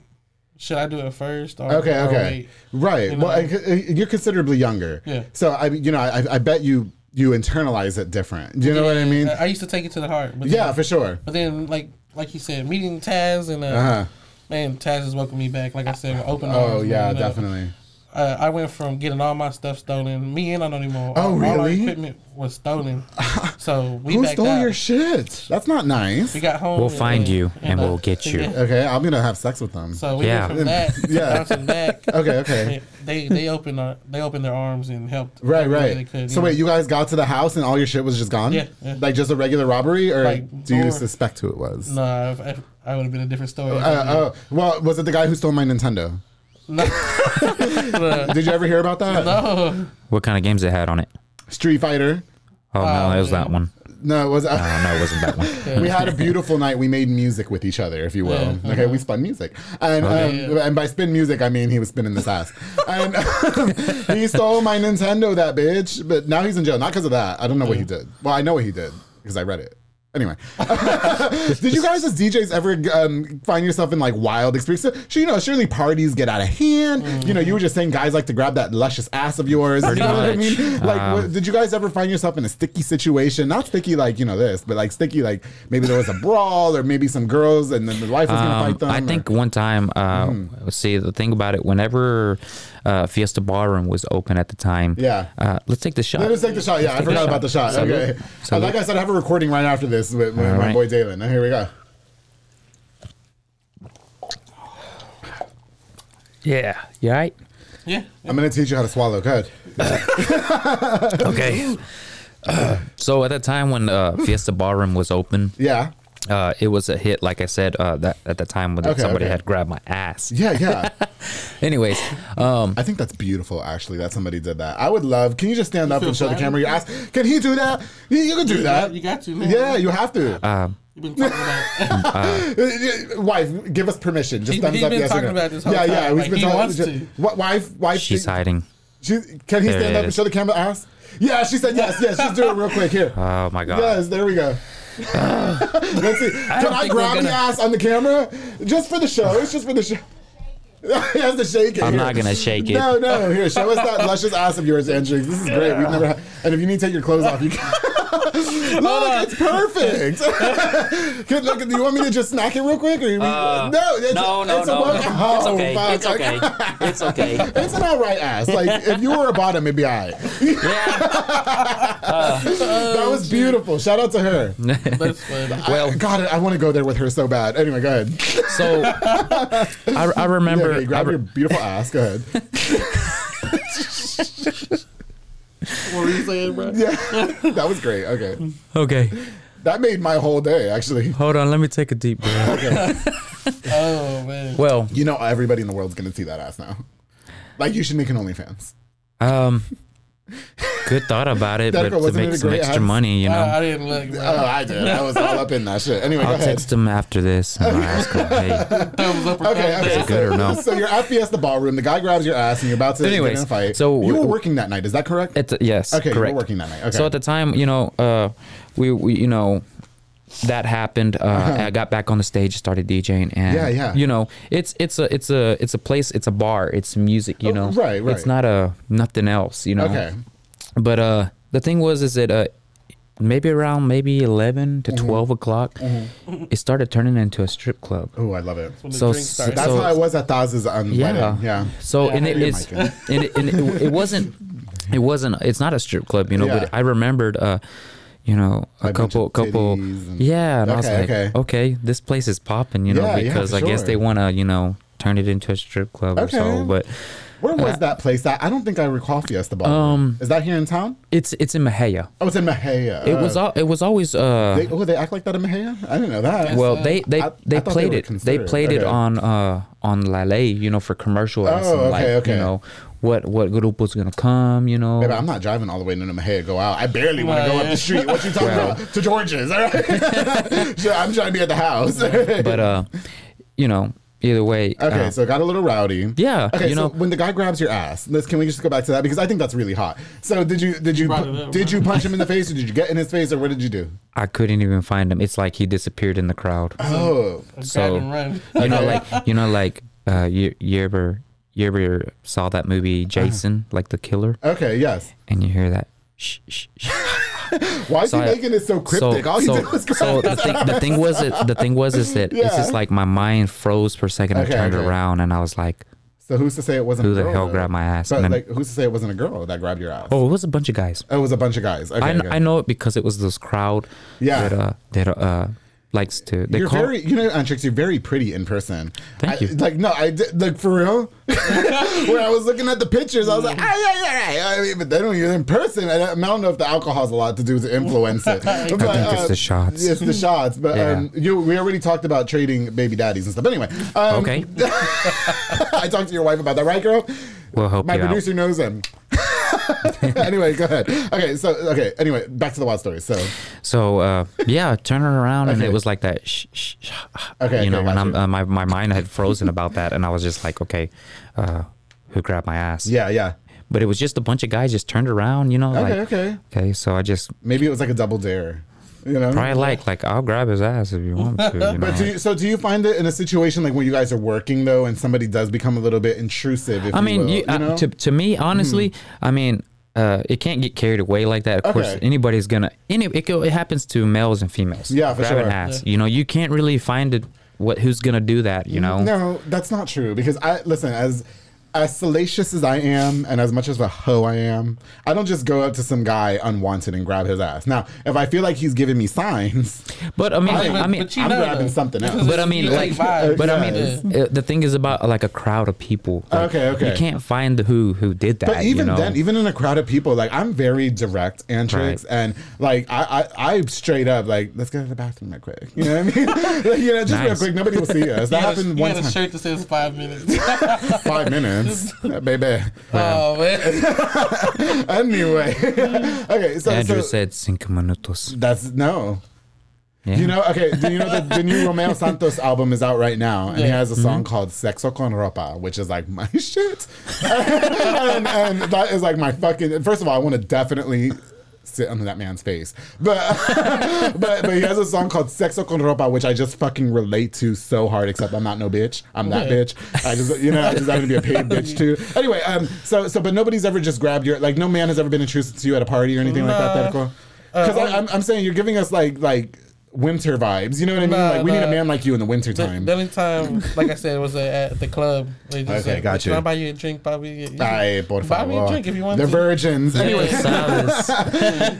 should I do it first? Or, Okay, or okay, wait? right. You well, know? I- I- you're considerably younger. Yeah. So I, you know, I, I bet you you internalize it different. Do you know what I mean? I, used to take it to the heart. Yeah, then, for sure. But then, like like you said, meeting Taz and uh, Uh huh. man, Taz has welcomed me back. Like I said, open Oh arms. yeah, definitely. know. Definitely. uh, I went from getting all my stuff stolen. Me and Anonimo. Oh, all, All our really? equipment was stolen. So [LAUGHS] we Who stole out. your shit? That's not nice. We got home. We'll find and- you and uh, we'll get you. yeah. [LAUGHS] Okay, I'm gonna have sex with them. So we Yeah. went from that [LAUGHS] Yeah. bouncing back. Okay, okay. They they opened uh, they opened their arms and helped. Right, right. They could, so you wait, you guys got to the house and all your shit was just gone? Yeah, yeah. Like just a regular robbery, or Like, do you door- suspect who it was? No, I, I, I would have been a different story. Uh, oh, well, was it the guy who stole my Nintendo? No, [LAUGHS] Did you ever hear about that? no. What kind of games it had on it? Street Fighter. Oh no, it was that one. No, it was. Oh no, it wasn't that one. [LAUGHS] we had a beautiful night. We made music with each other, if you will. Yeah. Okay, we spun music, and um, and by spin music, I mean he was spinning this ass. and [LAUGHS] he stole my Nintendo, that bitch. But now he's in jail, not because of that. I don't know what he did. Well, I know what he did because I read it. Anyway, [LAUGHS] did you guys as DJs ever um, find yourself in like wild experiences? So, you know, surely parties get out of hand. You know, you were just saying guys like to grab that luscious ass of yours. Pretty you know what I mean? Like, Um, what- did you guys ever find yourself in a sticky situation? Not sticky like you know this, but like sticky like maybe there was a brawl or maybe some girls and then the wife was gonna Um, fight them. I or- think one time, uh, see the thing about it, whenever uh, Fiesta Ballroom was open at the time, Yeah. uh, let's take the shot. Let us take the shot. Yeah, I forgot about the shot. Salute. Okay. Uh, Salute. like I said, I have a recording right after this with, with my right. boy Dalen. Now, here we go. Yeah, you right? Yeah. I'm gonna teach you how to swallow. Go [LAUGHS] ahead. Okay. [LAUGHS] so at that time when uh, Fiesta Ballroom was open, Yeah. Uh, it was a hit. Like I said, uh, that at the time when Okay, somebody okay. had grabbed my ass. Yeah, yeah. [LAUGHS] Anyways, um, I think that's beautiful, actually, that somebody did that. I would love. Can you just stand up and show the camera your ass? Can he do that? You, you can do that. You got to. Man. Yeah, you have to. um, You've been talking about. [LAUGHS] Uh, wife, give us permission. Just He- thumbs up. yes or no. about this yeah, yeah. time, We've like been he talking. wants just- to. What wife? Wife. she's hiding. She, can he There stand it up and show the camera ass? Yeah, she said yes. Yes, just do it real quick here. [LAUGHS] Oh my god. Yes, there we go. Let's see. Can don't I think grab we're the gonna- ass on the camera? Just for the show. It's just for the show. [LAUGHS] he has to shake it. I'm here. not gonna shake it. No, no. Here, show us that luscious ass of yours, Andrew. This is great. We've never had. And if you need to take your clothes off, you can. [LAUGHS] [LAUGHS] Look, it's perfect. [LAUGHS] Can, look, do you want me to just snack it real quick? Or you, uh, no, it's, no, no, it's no. A, well- oh, it's okay. fuck. It's okay. [LAUGHS] It's okay. It's an all right ass. Like if you were a bottom, it'd be all right. Yeah. that was oh, beautiful. Shout out to her. That's funny. Well, God, I want to go there with her so bad. Anyway, go ahead. So I, I remember. Yeah, okay, grab I re- your beautiful ass. Go ahead. [LAUGHS] What were you saying, bro? Yeah, [LAUGHS] that was great. Okay, okay. that made my whole day. Actually, Hold on. Let me take a deep breath. [LAUGHS] Oh man. Well, you know, everybody in the world's gonna see that ass now. Like, you should make an OnlyFans. um, good thought about it, but to make some extra ass? money, you know. I, I didn't look. Bro. Oh, I did. I was all up in that shit. Anyway, I'll ahead. text him after this and I'll ask him, hey, Thumbs up or Okay, thumbs okay. down. good or no? [LAUGHS] So you're at Fiesta Ballroom. The guy grabs your ass, and you're about to Anyways, get in a fight. so you were working that night. Is that correct? it's, yes, okay, you correct. were working that night. Okay. So at the time, you know, uh, we, we you know, that happened. Uh, I got back on the stage, started DJing, and Uh-huh. Yeah, yeah. you know, it's it's a it's a it's a place, it's a bar, it's music, you Oh, know, right, right. It's not a nothing else, you know. okay. But uh, the thing was, is that uh, maybe around maybe eleven Mm-hmm. to twelve o'clock, it started turning into a strip club. Oh, I love it. When the So- drink started. That's So- how it was at Taz's on Yeah. wedding. Yeah. So Yeah, and it, it's and, it, and it, it wasn't it wasn't it's not a strip club, you know. Yeah. But I remembered, uh, you know, a Like a bunch couple couple and- yeah, and I was Okay, like, okay. okay. this place is popping, you know, Yeah, yeah, because for I guess they want to you know turn it into a strip club Okay. or so. But Where was Uh, that place? At? I don't think I recall Fiesta Ballroom. Um, Is that here in town? it's it's in Mexia. Oh, it's in Mexia. It was Uh, al- it was always uh They, oh, they act like that in Mexia? I didn't know that. well uh, they they I- I they thought they played were it they considered. played it Okay. on uh on Lale you know for commercial and Oh, some, okay, like okay. you know what what group was gonna come you know Baby, I'm not driving all the way to Mexia to go out. I barely want to go Well, up the street. What you talking Well. about? To George's, all right? [LAUGHS] Sure, I'm trying to be at the house. but uh you know either way Okay, uh, so it got a little rowdy. Yeah, Okay, you so know- when the guy grabs your ass, let's can we just go back to that because I think that's really hot. So did you did you brought it did you punch him in the [LAUGHS] face or did you get in his face or what did you do? I couldn't even find him. It's like he disappeared in the crowd. Oh, Grab So you know, like you know, like uh, you, you ever you ever saw that movie Jason, like the killer, okay, yes. and you hear that. Shh, shh, shh. [LAUGHS] Why is So he I- making it so cryptic? all he so, did was so the thing, the thing was it, the thing was is that Yeah. it's just like my mind froze for a second. Okay, I turned okay. around and I was like, So who's to say it wasn't Who a the girl, hell though? grabbed my ass? But then- like, who's to say it wasn't a girl that grabbed your ass? Oh, it was a bunch of guys. it was a bunch of guys. Okay, I, okay. I know it because it was this crowd Yeah. that uh that uh likes to they You're call very, you know, Antrix, you're very pretty in person. Thank I- you. Like, no, I like, for real. [LAUGHS] when I was looking at the pictures, I was like, ah, yeah, yeah, yeah. I mean, but they don't, you're in person. I don't, I don't know if the alcohol has a lot to do with the influence [LAUGHS] it. But, think it's the shots. It's the shots. But Yeah. um, you, we already talked about trading baby daddies and stuff. Anyway, um, Okay. [LAUGHS] I talked to your wife about that, right, girl? We'll help My you out. producer knows him. anyway, go ahead. Okay, so okay. Anyway, back to the wild story. So So uh, yeah, turning around and it was like that. Shh, shh, shh. Okay, you know, okay, when got I'm uh, my my mind had frozen about that, and I was just like, okay, uh, who grabbed my ass? yeah, yeah. But it was just a bunch of guys just turned around, you know. Okay, like, okay. Okay, so I just Maybe it was like a double dare. You know, probably like like I'll grab his ass if you want to. You [LAUGHS] know? But do you, so do you find it in a situation like when you guys are working though, and somebody does become a little bit intrusive? If I mean, you, will, you, you uh, to to me, honestly, I mean, uh, it can't get carried away like that. Of course, anybody's gonna. Any it, it happens to males and females. Yeah, for Grabbing sure. ass. You know, you can't really find it. What who's gonna do that? You mm-hmm. know. no, that's not true because I listen as as salacious as I am, and as much as a hoe I am, I don't just go up to some guy unwanted and grab his ass. Now, if I feel like he's giving me signs, But I mean, I I, mean, mean, but you I'm know, grabbing though. something else. But I mean, like, vibes. but I mean, Yeah. uh, the thing is about like a crowd of people. Like, Okay, okay. You can't find who who did that. But even you know? then, even in a crowd of people, like I'm very direct, Antrix, Right. and like I, I, I straight up like let's go to the bathroom real quick. You know what I mean? [LAUGHS] Like, you know, just real quick. Nobody will see us. That You got a- happened you one got a time. shirt that says five minutes. [LAUGHS] Five minutes, [LAUGHS] Uh, baby. oh man. [LAUGHS] Anyway, [LAUGHS] okay. So, Andrew so said cinco minutos. that's no. Yeah. You know, okay. Do you know that the new Romeo Santos album is out right now, and he has a song mm-hmm. called "Sexo con ropa," which is like my shit, and, and that is like my fucking. First of all, I want to definitely sit on that man's face, but [LAUGHS] but but he has a song called "Sexo con ropa," which I just fucking relate to so hard. Except I'm not no bitch. I'm that bitch. I just you know I just happen to be a paid bitch too. [LAUGHS] Anyway, um, so so but nobody's ever just grabbed your like no man has ever been intrusive to you at a party or anything like that. Nah. That cool. Because I'm I'm saying you're giving us like like winter vibes. You know what I mean? Nah, like we need a man like you in the winter time. the only time, like I said, was uh, at the club. They just Okay, said, got Can you. I buy you a drink, Bobby? You- you- Ay, por buy me a favor. drink if you want the to. virgins. Anyway, [LAUGHS]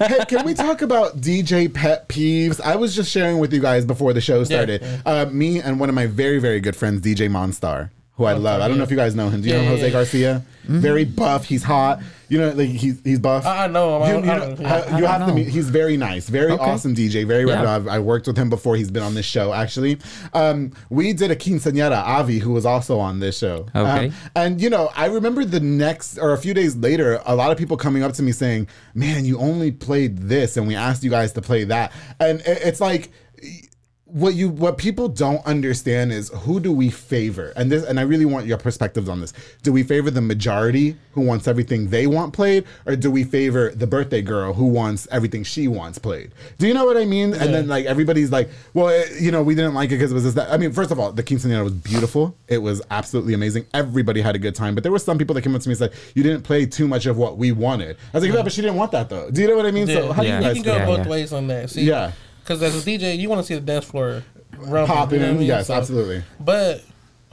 hey, can we talk about DJ pet peeves? I was just sharing with you guys before the show started. yeah. Uh, me and one of my very, very good friends, DJ Monstar, who I love. I don't know if you guys know him. Do you Yeah, know yeah, Jose yeah. Garcia? Very buff. He's hot. You know, like he's he's buff. I I know him. You, don't- you I know, uh, yeah. you have to meet. He's very nice, very Okay. awesome DJ, very Yeah. reputable. I've, I worked with him before. He's been on this show actually. Um, we did a quinceañera, Avi, who was also on this show. Okay. Um, and you know, I remember the next or a few days later, a lot of people coming up to me saying, "Man, you only played this, and we asked you guys to play that." And it- it's like what you what people don't understand is who do we favor? And this and i really want your perspectives on this. Do we favor the majority who wants everything they want played or do we favor the birthday girl who wants everything she wants played? Do you know what i mean? And then like everybody's like well it, you know we didn't like it because it was this that i mean first of all the quinceanera was beautiful. It was absolutely amazing. Everybody had a good time. But there were some people that came up to me and said you didn't play too much of what we wanted. I was like yeah but she didn't want that though. Do you know what i mean? So how do Yeah. you You guys can go? Yeah, both yeah. ways on that. See, Yeah. Because as a DJ, you want to see the dance floor rumble, popping you know I mean? yes So- absolutely But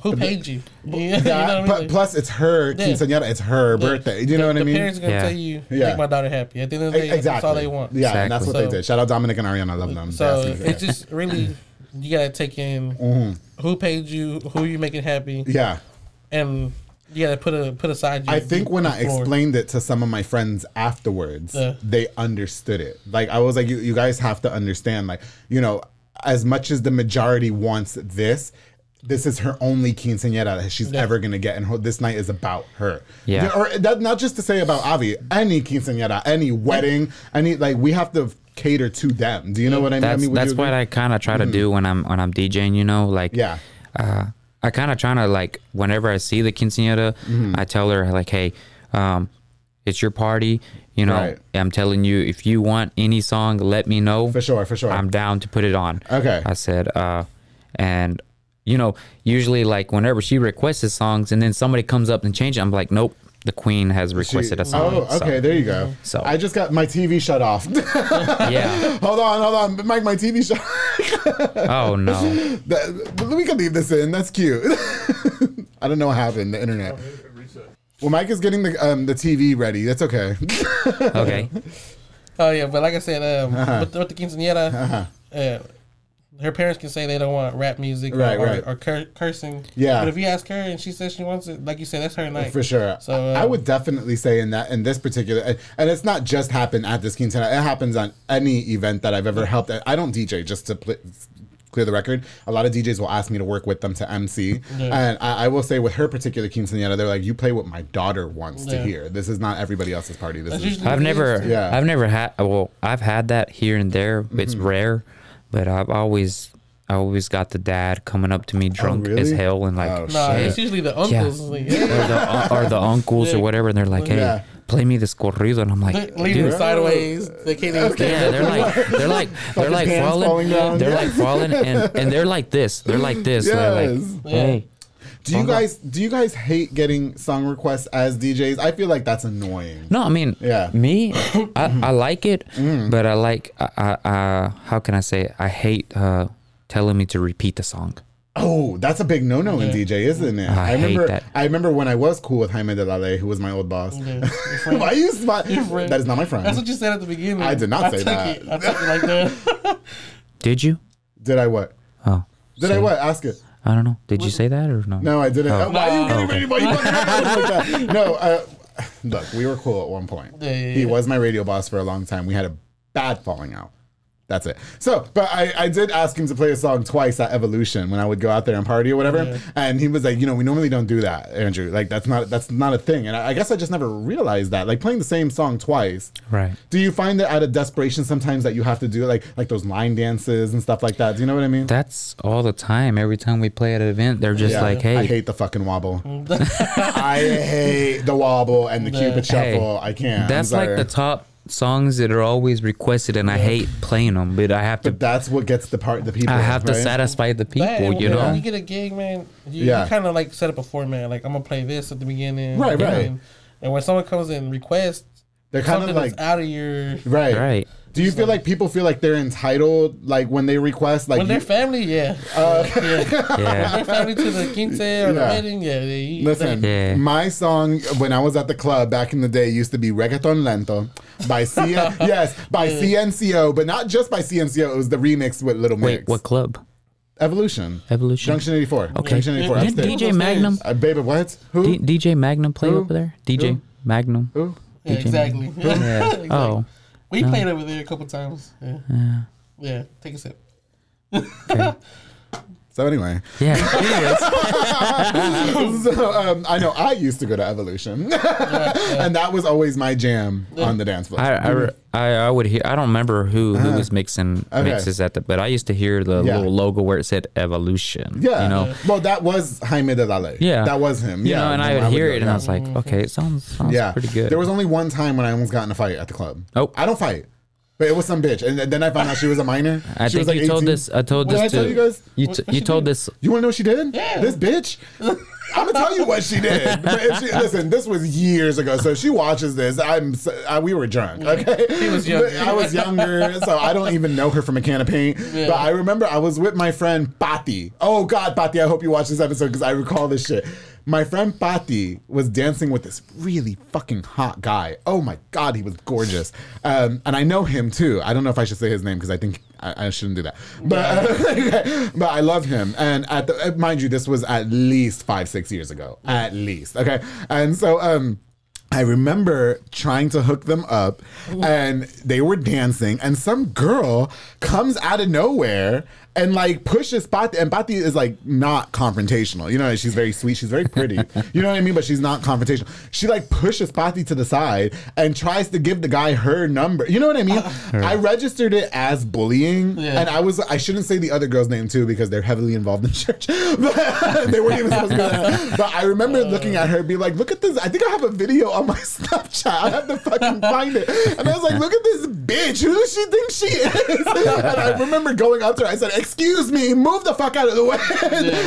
who paid you? You, [LAUGHS] you know what I mean? but plus it's her Yeah. quinceañera, it's her the- birthday. Do you know the- what I mean? the mean? parents are gonna Yeah. tell you, Yeah. make my daughter happy. At the end of the day, exactly. that's all they want. Yeah, and that's Exactly. what they did. Shout out Dominic and Ariana, I love them. So That's- it's just really you gotta take in Mm-hmm. who paid you, who you making happy, yeah. and you gotta put a put aside. Your, I think when your I floor. explained it to some of my friends afterwards, Yeah. they understood it. Like I was like, you, you guys have to understand, like, you know, as much as the majority wants this, this is her only quinceañera that she's Yeah. ever gonna get, and her, this night is about her. Yeah. Or that not just to say about Avi, any quinceañera, any wedding, any like we have to cater to them. Do you know what I mean? That's I mean, that's what? I kind of try to do when I'm when I'm DJing. You know, like Yeah. uh, I kind of trying to like whenever I see the quinceañera, Mm-hmm. I tell her like, hey, um, it's your party. You know, Right. I'm telling you, if you want any song, let me know. For sure, for sure. I'm down to put it on. Okay. I said, uh, and you know, usually like whenever she requests songs, and then somebody comes up and changes, I'm like, nope, the queen has requested a song. Oh, So, okay, there you go. So- I just got my TV shut off. [LAUGHS] yeah. hold on, hold on, Mike, my TV shut. Oh no. [LAUGHS] That- we can leave this in. That's cute. [LAUGHS] I don't know what happened. The internet. Well, Mike is getting the um, the TV ready. That's okay. Okay. Oh yeah, but like I said, um, Uh-huh. with, with the quinceanera, uh, her parents can say they don't want rap music or, Right, or, right. or cur- cursing. Yeah. But if you ask her and she says she wants it, like you said, that's her night. For sure. So, I um, would definitely say in that in this particular and- and it's not just happened at this quinceanera. It happens on any event that I've ever helped. I don't DJ just to pl- clear the record. A lot of DJs will ask me to work with them to MC, and I, I will say with her particular quinceanera, they're like, "You play what my daughter wants to hear. This is not everybody else's party. This That's is." I've never. Yeah. I've never had. Well, I've had that here and there. It's Mm-hmm. rare, but I've always, I always got the dad coming up to me oh, drunk as Oh, really? hell and like, Oh, Nah, it's usually the yeah, uncles. Like, yeah. or the [LAUGHS] or the uncles or whatever, and they're like, hey, Yeah. play me this corrido, and I'm like, They- dude. it sideways. They can't even Okay. stand Yeah, they're like they're like [LAUGHS] they're like hands falling, falling down. they're Yeah. like [LAUGHS] falling and and they're like this they're like this they're like Yes. hey Do you Hold guys do you guys hate getting song requests as DJs? I feel like that's annoying. no I mean Yeah. Me [COUGHS] I, I like it but I like I, I, I how can I say it? I hate uh telling me to repeat the song Oh, that's a big no no in DJ, isn't it? I hate remember that. I remember when I was cool with Jaime de la Ley, who was my old boss. Yeah, [LAUGHS] your friend. Why you smile? That is not my friend. That's what you said at the beginning. I did not say took that. It. I took it like that. [LAUGHS] did you Did I what? oh Did I what? Ask it. I don't know did you say that or no No, I didn't. Oh. Uh, Why are you getting okay. ready? Why you fucking [LAUGHS] like that? No, uh, look, we were cool at one point. Yeah, yeah, He was my radio boss for a long time. We had a bad falling out. That's it. So, but I, I did ask him to play a song twice at Evolution when I would go out there and party or whatever. Yeah. And he was like, you know, we normally don't do that, Andrew. Like that's not that's not a thing. And I, I guess I just never realized that. Like playing the same song twice. right Do you find that out of desperation sometimes that you have to do like like those line dances and stuff like that? Do you know what I mean? that's all the time every time we play at an event they're just Yeah, like hey I hate the fucking wobble. [LAUGHS] I hate the wobble and the cupid Hey, shuffle. I can't. That's like the top songs that are always requested and I hate playing them but I have to But that's what gets the part the people. I have to right? satisfy the people That, you when know When you get a gig, man, you, Yeah. you kind of like set up a format. Like I'm gonna play this at the beginning, Right, right. And, and when someone comes and requests They're kind of like that's out of your right. right Do you feel like people feel like they're entitled like when they request like when you- they're family, yeah, [LAUGHS] yeah. Yeah they're family to the quince or the wedding, yeah. They, Listen, Yeah. my song when I was at the club back in the day used to be Reggaeton Lento by C [LAUGHS] yes, by CNCO, but not just by CNCO, it was the remix with Little Mix. wait what club Evolution. Evolution Junction 84. Okay. Junction 84 Did upstairs. DJ Magnum Uh, baby, what? Who? D- DJ Magnum play Who? over there? DJ Who? Magnum. Who? yeah, exactly. Yeah. [LAUGHS] Exactly. Oh, we played over there a couple times. Yeah, yeah. yeah. Take a sip. Okay. [LAUGHS] So anyway, Yeah. [LAUGHS] [LAUGHS] So um, I know I used to go to Evolution, [LAUGHS] and that was always my jam on the dance floor. I, I, I I would hear. I don't remember who who was mixing Uh-huh. Okay. mixes at the, but I used to hear the Yeah. little logo where it said Evolution. yeah, You know. Well, that was Jaime de la Ley. Yeah. that was him. You yeah, know, and I would hear go, it, and yeah. I was like, okay, it sounds sounds yeah, pretty good. There was only one time when I almost got in a fight at the club. Oh. I don't fight, but it was some bitch, and then I found out she was a minor. [LAUGHS] I she think was you like told this. I told What did this I to tell you guys? You, What- t- what you she told did? this. You want to know what she did? Yeah. This bitch. [LAUGHS] I'm gonna tell you what she did. [LAUGHS] She, listen, this was years ago, so she watches this, I'm I we were drunk. Okay, He was younger. I was younger, so I don't even know her from a can of paint. Yeah. But I remember I was with my friend Patti. Oh God, Patti, I hope you watch this episode because I recall this shit. My friend Patti was dancing with this really fucking hot guy. Oh my God, he was gorgeous. Um, and I know him too. I don't know if I should say his name because I think I, I shouldn't do that. But [LAUGHS] but I love him. And at the, uh, mind you, this was at least five, six years ago. At least. Okay. And so um I remember trying to hook them up and they were dancing and some girl comes out of nowhere and like pushes Patti and Patti is like not confrontational. You know, she's very sweet, she's very pretty. [LAUGHS] You know what I mean? But she's not confrontational. She like pushes Patti to the side and tries to give the guy her number. You know what I mean? Uh, I registered it as bullying Yeah. and I was I shouldn't say the other girl's name too because they're heavily involved in [LAUGHS] church. But [LAUGHS] they weren't even supposed to be that. But I remember uh. looking at her be like, look at this. I think I have a video on my Snapchat. I have to fucking find it. And I was like, look at this bitch. Who does she think she is? And I remember going up to her. I said, excuse me, move the fuck out of the way.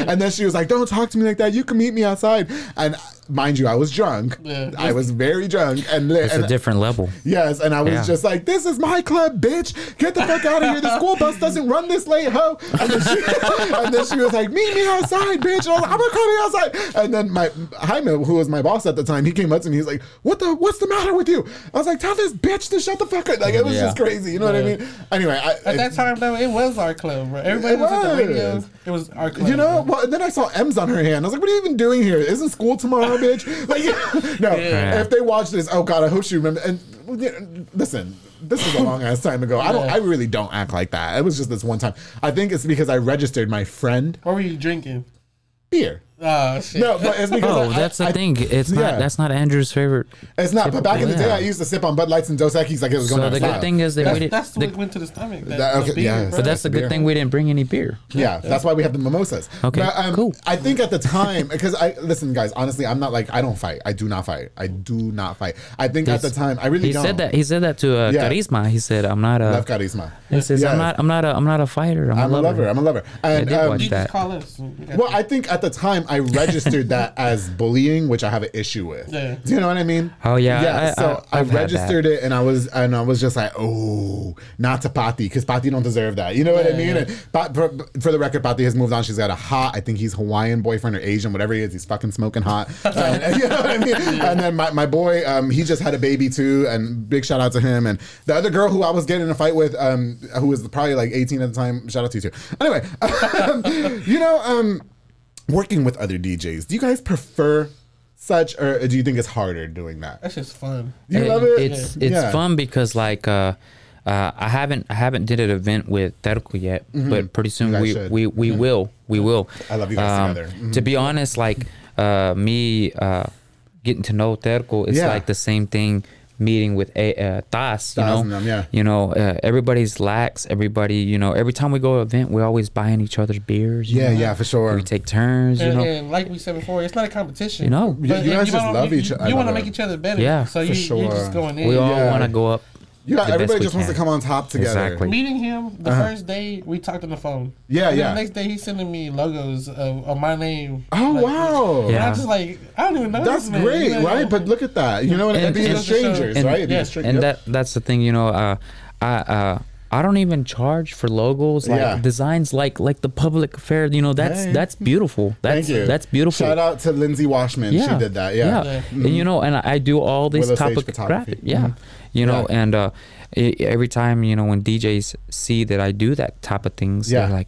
[LAUGHS] And then she was like, don't talk to me like that. You can meet me outside. And mind you, I was drunk. Yeah. I was very drunk, and, It's and a different level. Yes, and I was Yeah. just like, "This is my club, bitch! Get the fuck out of here! The school bus doesn't run this late, ho!" And then she, [LAUGHS] and then she was like, "Meet me outside, bitch!" And I was like, "I'm coming outside." And then my Jaime, who was my boss at the time, he came up to me. He's like, "What the? What's the matter with you?" I was like, "Tell this bitch to shut the fuck up!" Like it was Yeah. just crazy. You know what I mean? Anyway, I, At that time, though, it was our club, bro. Everybody It was, at the radio. It was our club. You know, bro. well, then I saw M's on her hand. I was like, "What are you even doing here? Isn't school tomorrow, bitch?" Like, [LAUGHS] no. Yeah. If they watch this, oh god, I hope she remember. And yeah, listen, this is a long ass time ago. I don't. Yeah. I really don't act like that. It was just this one time. I think it's because I registered my friend What were you drinking? beer. Oh shit. No, but it's because Oh, I- that's the I- thing. It's yeah. not. That's not Andrew's favorite. It's not. But back in the day, Yeah. I used to sip on Bud Lights and Dos Equis like it was going So out the good thing is that we That's, didn't. that's the- what went to the stomach. That, That- the okay, beer, yeah, bro. but that's the beer. good thing we didn't bring any beer. Yeah, that's why we have the mimosas. Okay, cool. I think at the time, because I listen, guys. Honestly, I'm not like I don't fight. I do not fight. I do not fight. I think at the time, I really He don't. said that. He said that to uh, Yeah. Charisma. He said, "I'm not a." Love carisma. He says, "I'm not. I'm not a. I'm not a fighter. I'm, I'm a lover. I'm a lover. And did um, watch you that. just call us. Well. I think at the time I registered that [LAUGHS] as bullying, which I have an issue with. Yeah. Do you know what I mean? Oh, yeah, Yeah. I- so I- I, registered it, and I was and I was just like, oh, not to Pati, because Pati don't deserve that. You know what I mean? yeah. And Pa- for, for the record, Pati has moved on. She's got a hot, I think he's Hawaiian boyfriend or Asian, whatever he is. He's fucking smoking hot. [LAUGHS] and, you know what I mean? And then my, my boy, um, he just had a baby too, and big shout out to him. And the other girl who I was getting in a fight with, um, who was probably like 18 at the time, shout out to you too. Anyway, [LAUGHS] you know, um, working with other DJs, do you guys prefer such, or do you think it's harder doing that? That's just fun. You It- love it? It's it's Yeah. fun because like uh, uh, I haven't I haven't did an event with Terko yet, but pretty soon Mm-hmm. We, should. we we will we will. I love you guys together. Mhm. To be honest, like uh, me uh, getting to know Terko is Yeah. like the same thing meeting with a uh, Taz. You know, them, yeah. you know uh, everybody's lax. Everybody, you know, every time we go to an event, we're always buying each other's beers. you Yeah, know? yeah, for sure. We take turns. You know, and like we said before, it's not a competition. You know. You- you if guys just wanna- love you, each- I You, want to make each other better. Yeah, So for you, sure. you're just going in. we all Yeah. want to go up. Yeah, the everybody we just wants to come on top together. Exactly. Meeting him the first day, we talked on the phone. Yeah, And yeah. The next day, he's sending me logos of, of my name. Oh Like, wow. And Yeah. I'm just like, I don't even know. That's this man, great, you know? right? But look at that. You know? And- And, being and- strangers, and- right? Being yeah, str- and yep. that that's the thing you know uh i uh I don't even charge for logos, like Yeah. designs, like like the public affair. You know, that's Hey. that's beautiful. That's Thank you. that's beautiful. Shout out to Lindsay Washman. Yeah. She did that. Yeah. Yeah. And you know, and I, I do all these Willow type Sage of photography. Yeah, you know, Yeah. and uh, e- every time you know when DJs see that I do that type of things, Yeah. they're like,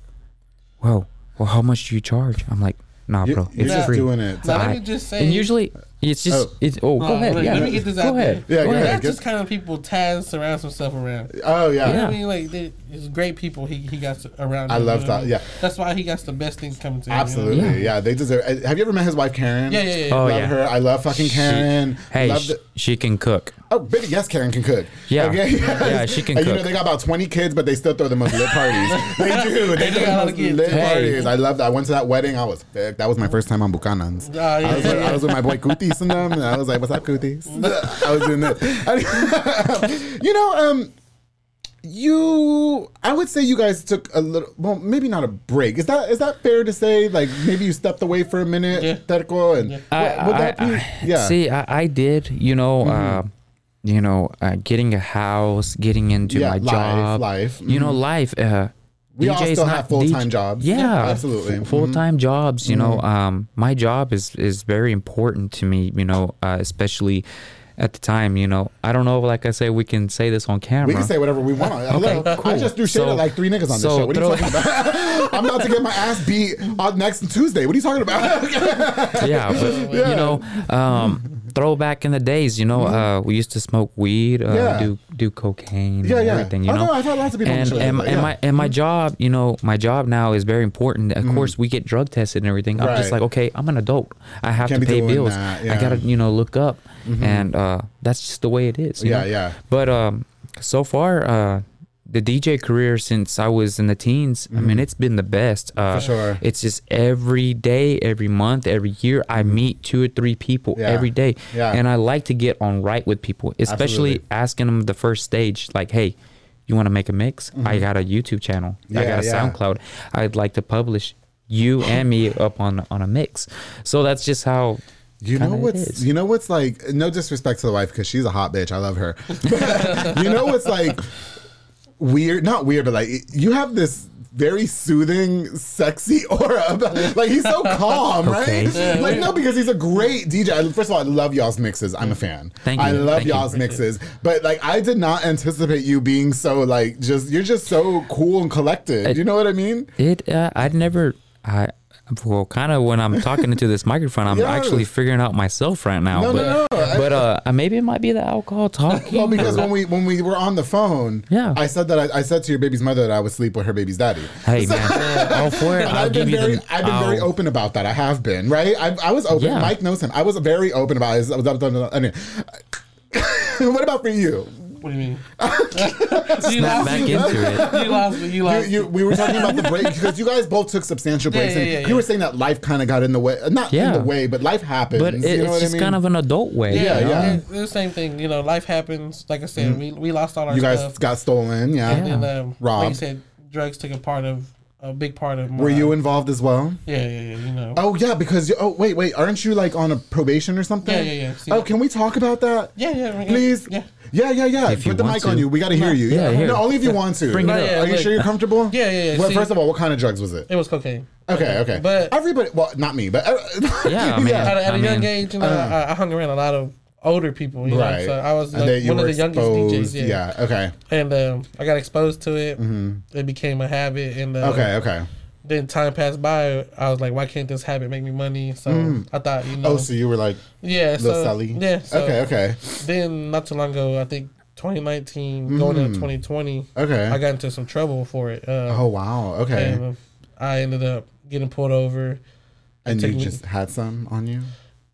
"Whoa, well, how much do you charge?" I'm like, "Nah, bro, you're it's just free." doing it. Now, let I- me just say. and usually it's just Oh. it's oh go Uh, ahead let, yeah let me get this out. go out ahead Yeah, go ahead. That's Get- just kind of people Taz surrounds himself around. Oh yeah, You know yeah. what I mean? Like, they, it's great people he, he got around. I him, love you know that, yeah. That's why he got the best things coming to him. you know? Absolutely. Yeah. They deserve. uh, Have you ever met his wife Karen? Yeah, yeah, yeah. Oh, love yeah. her. I love fucking She- Karen. hey Love the- she can cook Oh, baby, yes, Karen can cook. Yeah. okay? Yeah, she can and You know, they got about 20 kids, but they still throw the most lit parties. [LAUGHS] they do. They, do do a lot the of most lit Hey. parties. I love that. I went to that wedding. I was sick. That was my first time on Buchanan's. Oh, yeah, I, was with, yeah. I was with my boy Kutis and them, and I was like, what's up, Kutis? [LAUGHS] I was doing this. [LAUGHS] you know, um, you I would say you guys took a little well maybe not a break is that is that fair to say like maybe you stepped away for a minute Yeah. Terko and Yeah. what- would that be I- yeah See, I, I did, you know, uh, you know, uh, getting a house, getting into Yeah, my life, job, life, You know, life. Uh, We all DJ's still not have full-time jobs. Yeah, Yeah, absolutely. Mhm. full time jobs. You know, um, my job is is very important to me. You know, uh, especially at the time. You know, I don't know. Like I say, we can say this on camera. we can say whatever we want. [LAUGHS] Hello. I just threw shade so, at like three niggas on this so show. What are you talking about? [LAUGHS] [LAUGHS] I'm about to get my ass beat on next Tuesday. What are you talking about? yeah, but you know, um, throw back in the days, you know, uh, we used to smoke weed, uh, Mm-hmm. Yeah. do do cocaine, Yeah, and yeah. everything, you Oh, know. no, I've had lots of people and and, like and that, my and my job, you know, my job now is very important. Of course, we get drug tested and everything. I'm just Mm-hmm. Like, okay, I'm an adult. I have Can't to pay bills. that, I yeah. Mm-hmm. gotta, you know, look up, and uh, that's just the way it is. you Yeah, know? yeah. But um, so far, uh, the DJ career since I was in the teens, I mean, it's been the best. Uh, Mm-hmm. For sure. It's just every day, every month, every year, I meet two or three people Mm-hmm. Yeah. every day, Yeah. and I like to get on right with people, especially Absolutely. asking them the first stage, like, hey. You want to make a mix? I got a YouTube channel. I Mm-hmm. Got a yeah. SoundCloud. I'd like to publish you and me up on on a mix. So that's just how You know what's you know what's like no disrespect to the wife because she's a hot bitch. I love her. [LAUGHS] you know what's like weird, not weird, but like you have this very soothing, sexy aura. About, like he's so calm, [LAUGHS] Okay. right? Like no, because he's a great DJ. First of all, I love y'all's mixes. I'm a fan. Thank you. I love Thank you. y'all's mixes, but like I did not anticipate you being so like just you're just so cool and collected. you know what I mean? It. Uh, I'd never. I. Well, kind of when I'm talking into this microphone, I'm Yes. actually figuring out myself right now. No, but, no, no. I- But uh, maybe it might be the alcohol talking. Well, because when we when we were on the phone, Yeah. I said that I, I said to your baby's mother that I would sleep with her baby's daddy. hey man, all for it. I've been very, the. I've been very I'll- open about that. I have been right. I, I was open. Yeah. Mike knows him. I was very open about it. I was up I mean, what about for you? What do you mean? [LAUGHS] you Snap lost back me. into it. [LAUGHS] You lost me. You You, lost me. you, we were talking about the break [LAUGHS] because you guys both took substantial breaks, Yeah, yeah, and yeah, you were saying that life kind of got in the way. Not in the way, but life happens. But it, you know it's just I mean? kind of an adult way. Yeah, Yeah, yeah. yeah. It's the same thing. You know, life happens. Like I said, we, we lost all our you guys stuff. got stolen. Yeah. And then, um, like Robbed. you said, drugs took a part of a big part of. My, Were you involved as well? Yeah, yeah, yeah. You know. Oh yeah, because you, oh wait, wait, aren't you like on a probation or something? Yeah, yeah, yeah. See- oh, can we talk about that? Yeah, yeah. yeah, Please. Yeah. Yeah, yeah, yeah. If Put the mic to. on you. We got to hear you. Yeah, here. No, only if you want to. Bring it up. Are you Yeah, sure you're comfortable? Yeah, yeah, yeah. Well, See- first of all, what kind of drugs was it? It was cocaine. Okay, okay. But- everybody, well, not me, but uh, [LAUGHS] Yeah, I mean, At, a- at a I young mean, age, you know, I, I hung around a lot of older people. You right. know, so I was like, one of the youngest DJs. exposed. Yeah. Yeah. Okay. And um, I got exposed to it. It became a habit, and uh, Okay. Okay. then time passed by. I was like, why can't this habit make me money? So I thought, you know, Oh, so you were like yeah, so Sally? yeah. So okay. Okay. Then not too long ago, I think 2019, going into 2020, Mm. Okay. I got into some trouble for it. Uh, oh wow. Okay. and I ended up getting pulled over. and you me- just had some on you.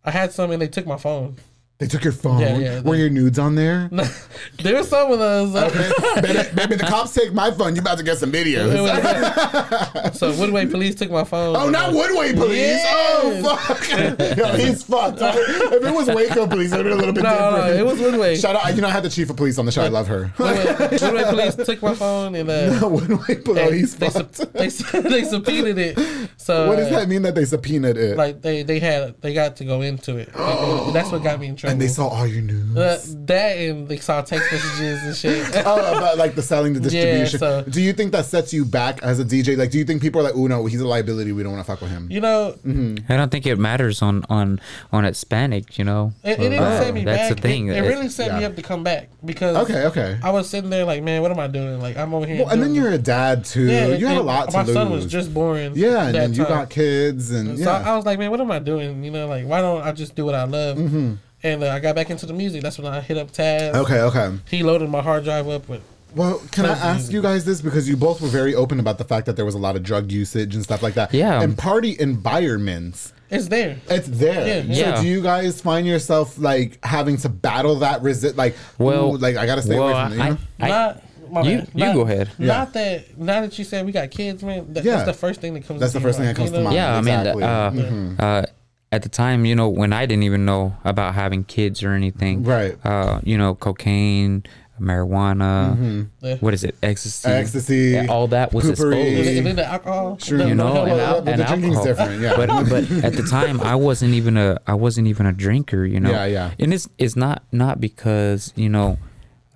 I had some, and they took my phone. They took your phone. Yeah, yeah, Were they- your nudes on there? [LAUGHS] there were some of those. [LAUGHS] uh, baby, baby, the cops take my phone. You about to get some videos. [LAUGHS] so Woodway police took my phone. Oh, not Woodway police. Yes. Oh, fuck. Yo, he's fucked. if it was Waco police, it would be a little bit No, different. no, it was Woodway. Shout out. You know, I had the chief of police on the show. I love her. Woodway, Woodway police took my phone and uh, Woodway police. Oh, they, fucked. sub- they, sub- they subpoenaed it. So what does uh, that mean that they subpoenaed it? Like they they had they got to go into it. And that's what got me in trouble. and they saw all your news. Uh, that and they saw text messages and shit. [LAUGHS] Oh, about like the selling, the distribution. Yeah, distribution. so- do you think that sets you back as a DJ? Like, do you think people are like, "Oh no, he's a liability. We don't want to fuck with him." You know, Mm-hmm. I don't think it matters on on on Hispanic. You know, it, it didn't Uh, set me that's back. the thing. It, it really set me up to come back because Okay, okay. I was sitting there like, man, what am I doing? Like I'm over here. Well, and then you're a dad too. Yeah, you have a lot to My lose. son was just born. yeah, and then you time. got kids, and So yeah. I was like, man, what am I doing? You know, like why don't I just do what I love? Mm-hmm. And uh, I got back into the music. That's when I hit up Taz. okay, okay. He loaded my hard drive up with. Well, can I ask music. you guys this because you both were very open about the fact that there was a lot of drug usage and stuff like that. Yeah. And party environments. It's there. It's there. Yeah, So do you guys find yourself like having to battle that resist like Well, ooh, like I gotta stay well, away from it, you I, know? I, not. My you- bad. you Not- go ahead. Yeah. Not that. Now that you said we got kids, man. That, Yeah. That's the first thing that comes. That's to the your first thing that comes you to mind. yeah, exactly. I mean, uh, uh, at the time, you know, when I didn't even know about having kids or anything, Right. Uh, you know, cocaine, marijuana, Mm-hmm. Yeah. what is it, ecstasy, Ecstasy, Yeah, all that was poopery. Exposed. and then the alcohol. Sure. You know, the- and, Well, al- but and the drinking's alcohol. different, yeah. But but [LAUGHS] at the time, I wasn't even a I wasn't even a drinker. You know. Yeah, yeah. And it's it's not not because you know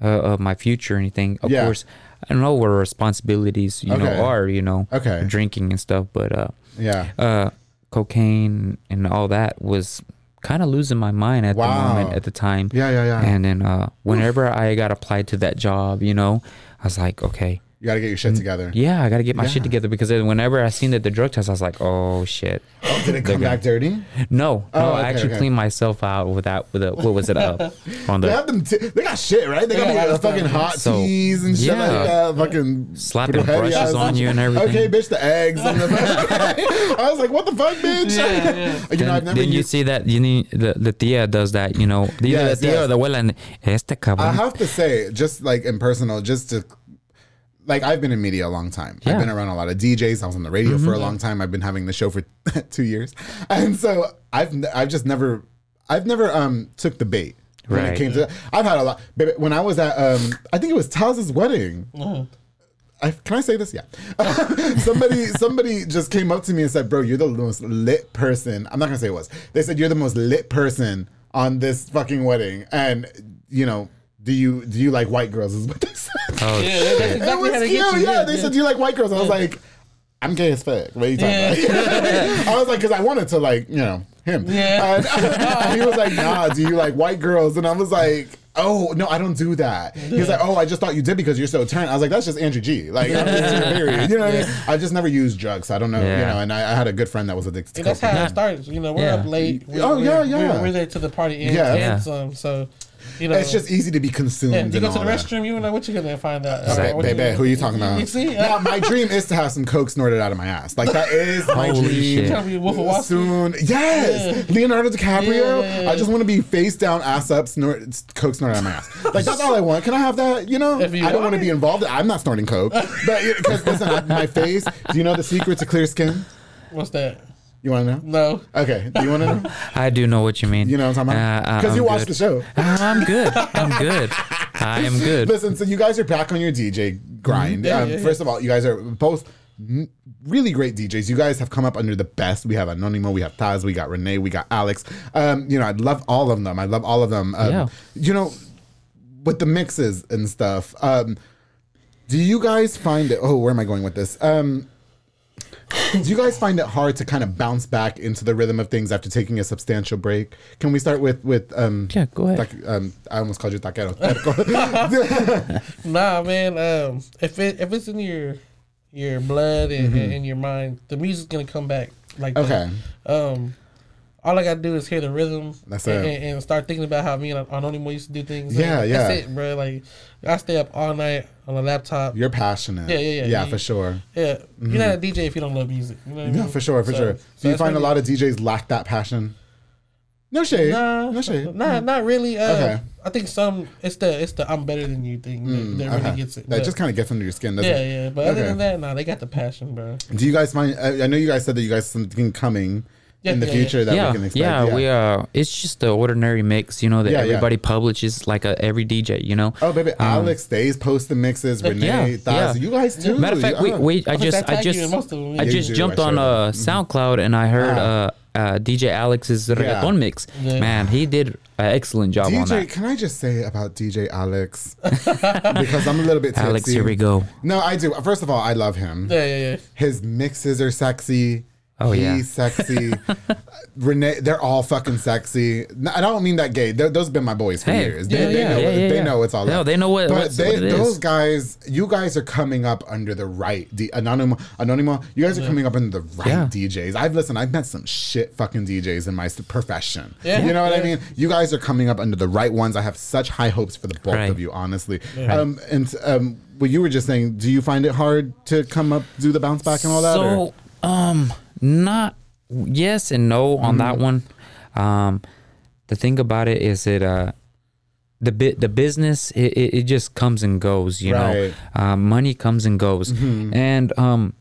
uh, of my future or anything. Of Yeah. course, I know what responsibilities you Okay. know are. You know. Okay. Drinking and stuff, but uh, Yeah. uh, cocaine and all that was kind of losing my mind at Wow. the moment at the time. Yeah, yeah, yeah. And then uh, whenever I got applied to that job, you know, I was like, okay, You gotta get your shit together. yeah, I got to get my shit together because then whenever I seen that the drug test, I was like, oh shit. Oh, did it come back dirty? No, Oh, no, okay, I actually okay. cleaned myself out with that. With a, what was it? Uh, [LAUGHS] on They the have them. T- they got shit, right? They got Yeah, that's fucking what- hot So, teas and shit yeah. like that. Fucking Slapping brushes on you and everything. Okay, bitch, the eggs. And the [LAUGHS] I was like, what the fuck, bitch? Yeah, yeah. [LAUGHS] You know, then, I've never then you used- see that you need the the tia does that. You know, either Yes, the tia yes. or the abuela. And este cabrón. I have to say, just like in personal, just to like I've been in media a long time. I've Mm-hmm. been around a lot of DJs. I was on the radio for a long time. I've been having the show for [LAUGHS] two years, and so I've I've just never I've never um took the bait when it came to. I've had a lot. When I was at um I think it was Taz's wedding. I, can I say this? Yeah. [LAUGHS] somebody somebody just came up to me and said, "Bro, you're the most lit person." I'm not gonna say it was. They said you're the most lit person on this fucking wedding, and you know. Do you do you like white girls? Is what they said. Oh, [LAUGHS] Yeah, that- that's It exactly was how they cute. get you. Yeah, they said, "Do you like white girls?" I was like, "I'm gay as fuck." What are you talking Yeah. about? [LAUGHS] I was like, because I wanted to like you know him. Yeah. And, and [LAUGHS] he was like, "Nah, do you like white girls?" And I was like. Oh no, I don't do that. He was like, "Oh, I just thought you did because you're so turned." I was like, "That's just Andrew G." Like, I'm just period. You know what I mean? I just never used drugs. So I don't know. You Yeah. know, and I, I had a good friend that was addicted to And that's cocaine. how it starts. You know, we're Yeah. up late. We, Oh, we're, yeah, yeah. We're, we're there to the party ends Yeah. and Yeah. some. So, you know, It's just easy to be consumed. yeah, you and go to all the that. restroom. You know what you're gonna find out. Okay, What you- baby, who are you talking about? You see? Now, my dream is to have some coke snorted out of my ass. Like that is my dream. shit. Tell me Wolf of Wall Street. Soon, yes, Leonardo DiCaprio. Yeah, yeah, yeah. I just want to be face down, ass up, snort coke snorted out of my ass. Like that's all I want. Can I have that? You know, you I don't want want to be involved. I'm not snorting coke, but because listen, I- my face. Do you know the secret to clear skin? What's that? You want to know? No. Okay. Do you want to know? [LAUGHS] I do know what you mean. You know what I'm talking Uh, uh, about? Because I'm you watched the show. Uh, I'm good. I'm good. I am good. Listen, so you guys are back on your DJ grind. Yeah, um, yeah, yeah. First of all, you guys are both really great DJs. You guys have come up under the best. We have Anonimo, we have Taz, we got Renee, we got Alex. Um, you know, I love all of them. I love all of them. Um, Yeah. You know, with the mixes and stuff. Um, do you guys find it? Oh, where am I going with this? Um, do you guys find it hard to kind of bounce back into the rhythm of things after taking a substantial break? Can we start with with um, Yeah, go ahead. tac- um, I almost called you taquero. [LAUGHS] [LAUGHS] Nah, man. Um, if it if it's in your your blood and, and in your mind, the music's gonna come back. Like that. Okay. Um, all I gotta do is hear the rhythm. That's and, it. And, and start thinking about how me and Anonimo used to do things. Yeah, Like, yeah. That's it, bro. Like I stay up all night on a laptop. You're passionate. Yeah, yeah, yeah. Yeah, You- for sure. Yeah, you're not a DJ if you don't love music. You know what I Mm-hmm. Yeah, mean? for sure, for So- sure. so Do you that's find a lot of DJs lack that passion? No shade. Nah, no shade. Nah, not really. Uh, Okay. I think some it's the it's the I'm better than you thing that, that Okay. really gets it. That just kind of gets under your skin, doesn't yeah, it? yeah. But other than that, nah, they got the passion, bro. Do you guys find? I I know you guys said that you guys something coming Yeah, in the yeah, future that yeah, we can expect. yeah, we uh, it's just the ordinary mix, you know, that Yeah, yeah. everybody publishes like a, every DJ, you know. Oh, baby, Alex stays posting mixes. Renee, yeah, Taz, yeah. you guys too. Matter of fact, we, we I I just I I you just most of them, I just You do, jumped I on showed uh, SoundCloud and I heard uh, uh, DJ Alex's reggaeton mix. Yeah. Man, he did an excellent job on DJ, that. can I just say about DJ Alex [LAUGHS] because I'm a little bit tipsy. Alex, here we go. No, I do. First of all, I love him. Yeah, yeah, yeah. His mixes are sexy. Oh, He's yeah. sexy. [LAUGHS] Renee, they're all fucking sexy. No, I don't mean that gay. They're, those have been my boys for Hey, years. They, yeah, they yeah, know. yeah, it- yeah, they yeah. know it's all. No, up. they know what- But what's- they, what it is. those guys, you guys are coming up under the right. The anonymous, anonymous. You guys are coming up under the right Yeah. DJs. I've listened. I've met some shit fucking DJs in my profession. Yeah. You know what I mean? You guys are coming up under the right ones. I have such high hopes for the both Right. of you, honestly. Um, and um, what you were just saying, do you find it hard to come up, do the bounce back and all that? or- So, um, not yes and no on that Mm-hmm. one. Um, the thing about it is it uh, the bit the business it, it, it just comes and goes. You Right. Mm-hmm. know, um, money comes and goes, and um.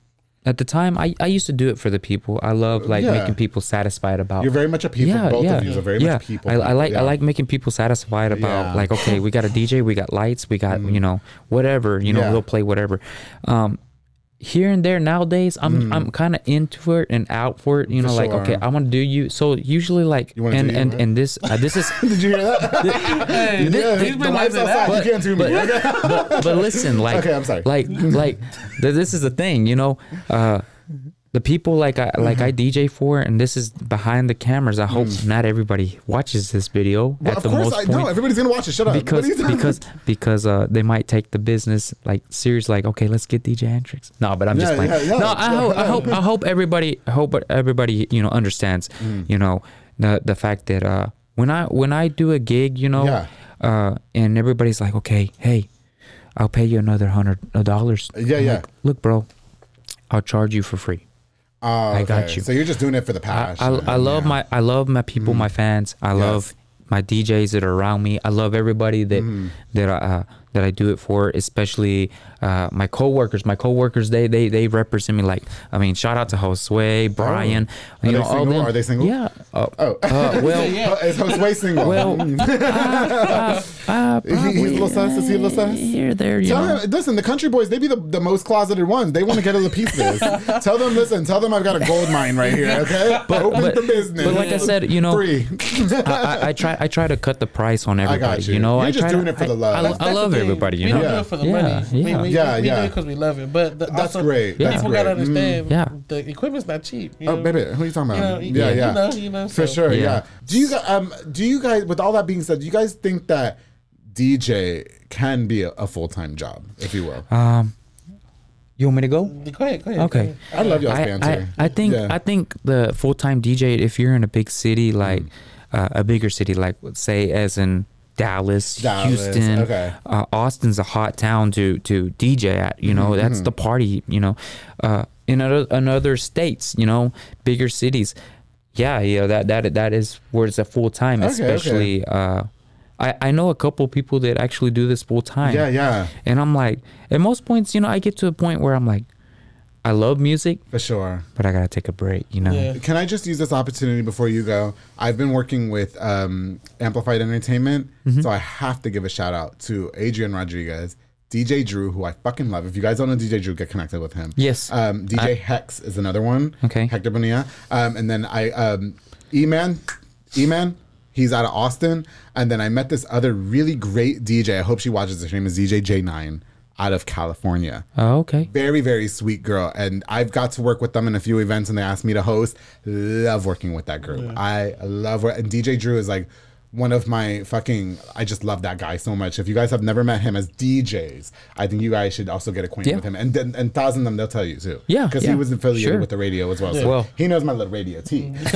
At the time, I, I used to do it for the people. I love like Yeah. making people satisfied about. You're very much a people. both of you are very yeah. much people. I, I like Yeah. I like making people satisfied about Yeah. Mm-hmm. like okay, we got a DJ, we got lights, we got you know whatever you know Yeah. we'll play whatever. Um, here and there nowadays, I'm I'm kind of into it and out for it. You Mm. For know, like okay. I want to do you. So usually like wanna and you, and and this uh, this is [LAUGHS] Did you hear that? [LAUGHS] Hey, yeah, the been lights outside. that. you can't do me. [LAUGHS] but, but listen, like, Okay, I'm sorry. like, like, th- this is the thing, you know, uh, the people like I like I Mm-hmm. DJ for, and this is behind the cameras. I hope not everybody watches this video Mm. Well, at of the course, most I point know everybody's gonna watch it. Shut up. Because are you talking because because uh they might take the business like serious like okay let's get DJ Antrix no but I'm just Yeah, playing yeah, yeah. no I hope I hope I hope everybody I hope everybody you know understands Mm. you know the the fact that uh when I when I do a gig you know Yeah. uh and everybody's like okay hey I'll pay you another hundred dollars Yeah, I'm yeah. like, look bro I'll charge you for free Oh, I got you. So you're just doing it for the I, passion. I, I love yeah. Mm. my I love my people, my fans. I love my DJs that are around me. I love everybody that Mm-hmm. that uh, that I do it for, especially uh, my coworkers. My coworkers, they they they represent me. Like, I mean, shout out to Josue, Brian. Oh. Are they single? Are they single? Yeah. Oh, Oh. uh, [LAUGHS] well, Yeah. Is Josue [LAUGHS] single? well, [LAUGHS] uh, uh, He- he's Los Sus? Is he Los Sus? Here, there, you Tell know. him, listen, the country boys, they be the, the most closeted ones. They want to get a little piece of this. tell them, listen, tell them I've got a gold mine right here, okay? Open but- the business. but like I said, you know, free. I, I, I try I try to cut the price on everybody. you. you. know, You're I just try doing to, it for the love. I, That's- I love thing. Everybody. You we know. don't do it for the Yeah, money. We, yeah. we, Yeah, we, we yeah. do it because we love it. But the, That's also, great. That's people great. gotta understand. Yeah. the equipment's not cheap. You Oh, baby, who are you talking about? You know, yeah, yeah. You know, you know. For so- sure, yeah. Yeah. Do you guys, um, do you guys, with all that being said, do you guys think that DJ can be a, a full time job, if you will? Um, you want me to go? Go ahead. Go ahead. Okay. Go ahead. I love y'all's I, banter. I, I think Yeah. I think the full time DJ, if you're in a big city like Mm. uh, a bigger city, like say as in Dallas, Dallas, Houston, okay. uh, Austin's a hot town to to DJ at. You know, Mm-hmm, that's the party. You know, uh, in other in other states, you know, bigger cities. Yeah, yeah, that that that is where it's a full time, Okay, okay. especially. Uh, I, I know a couple people that actually do this full time. yeah, yeah, And I'm like, at most points, you know, I get to a point where I'm like, I love music, for sure. but I gotta take a break, you know. Yeah. Can I just use this opportunity before you go? I've been working with um, Amplified Entertainment, Mm-hmm. so I have to give a shout out to Adrian Rodriguez, DJ Drew, who I fucking love. If you guys don't know DJ Drew, get connected with him. Yes. Um, DJ Hex is another one. Okay. Hector Bonilla. Um, and then I, um, E-Man, E-Man, he's out of Austin. And then I met this other really great DJ. I hope she watches this. Her name is DJ J9 out of California. Oh, okay. very very sweet girl. And i've got to work with them in a few events and they asked me to host. Love working with that group i love it and dj drew is like one of my fucking i just love that guy so much if you guys have never met him as djs i think you guys should also get acquainted Yeah. with him and and, and thousand them they'll tell you too Yeah, because he was affiliated sure. with the radio as well so Well- he knows my little radio tea [LAUGHS] [LAUGHS]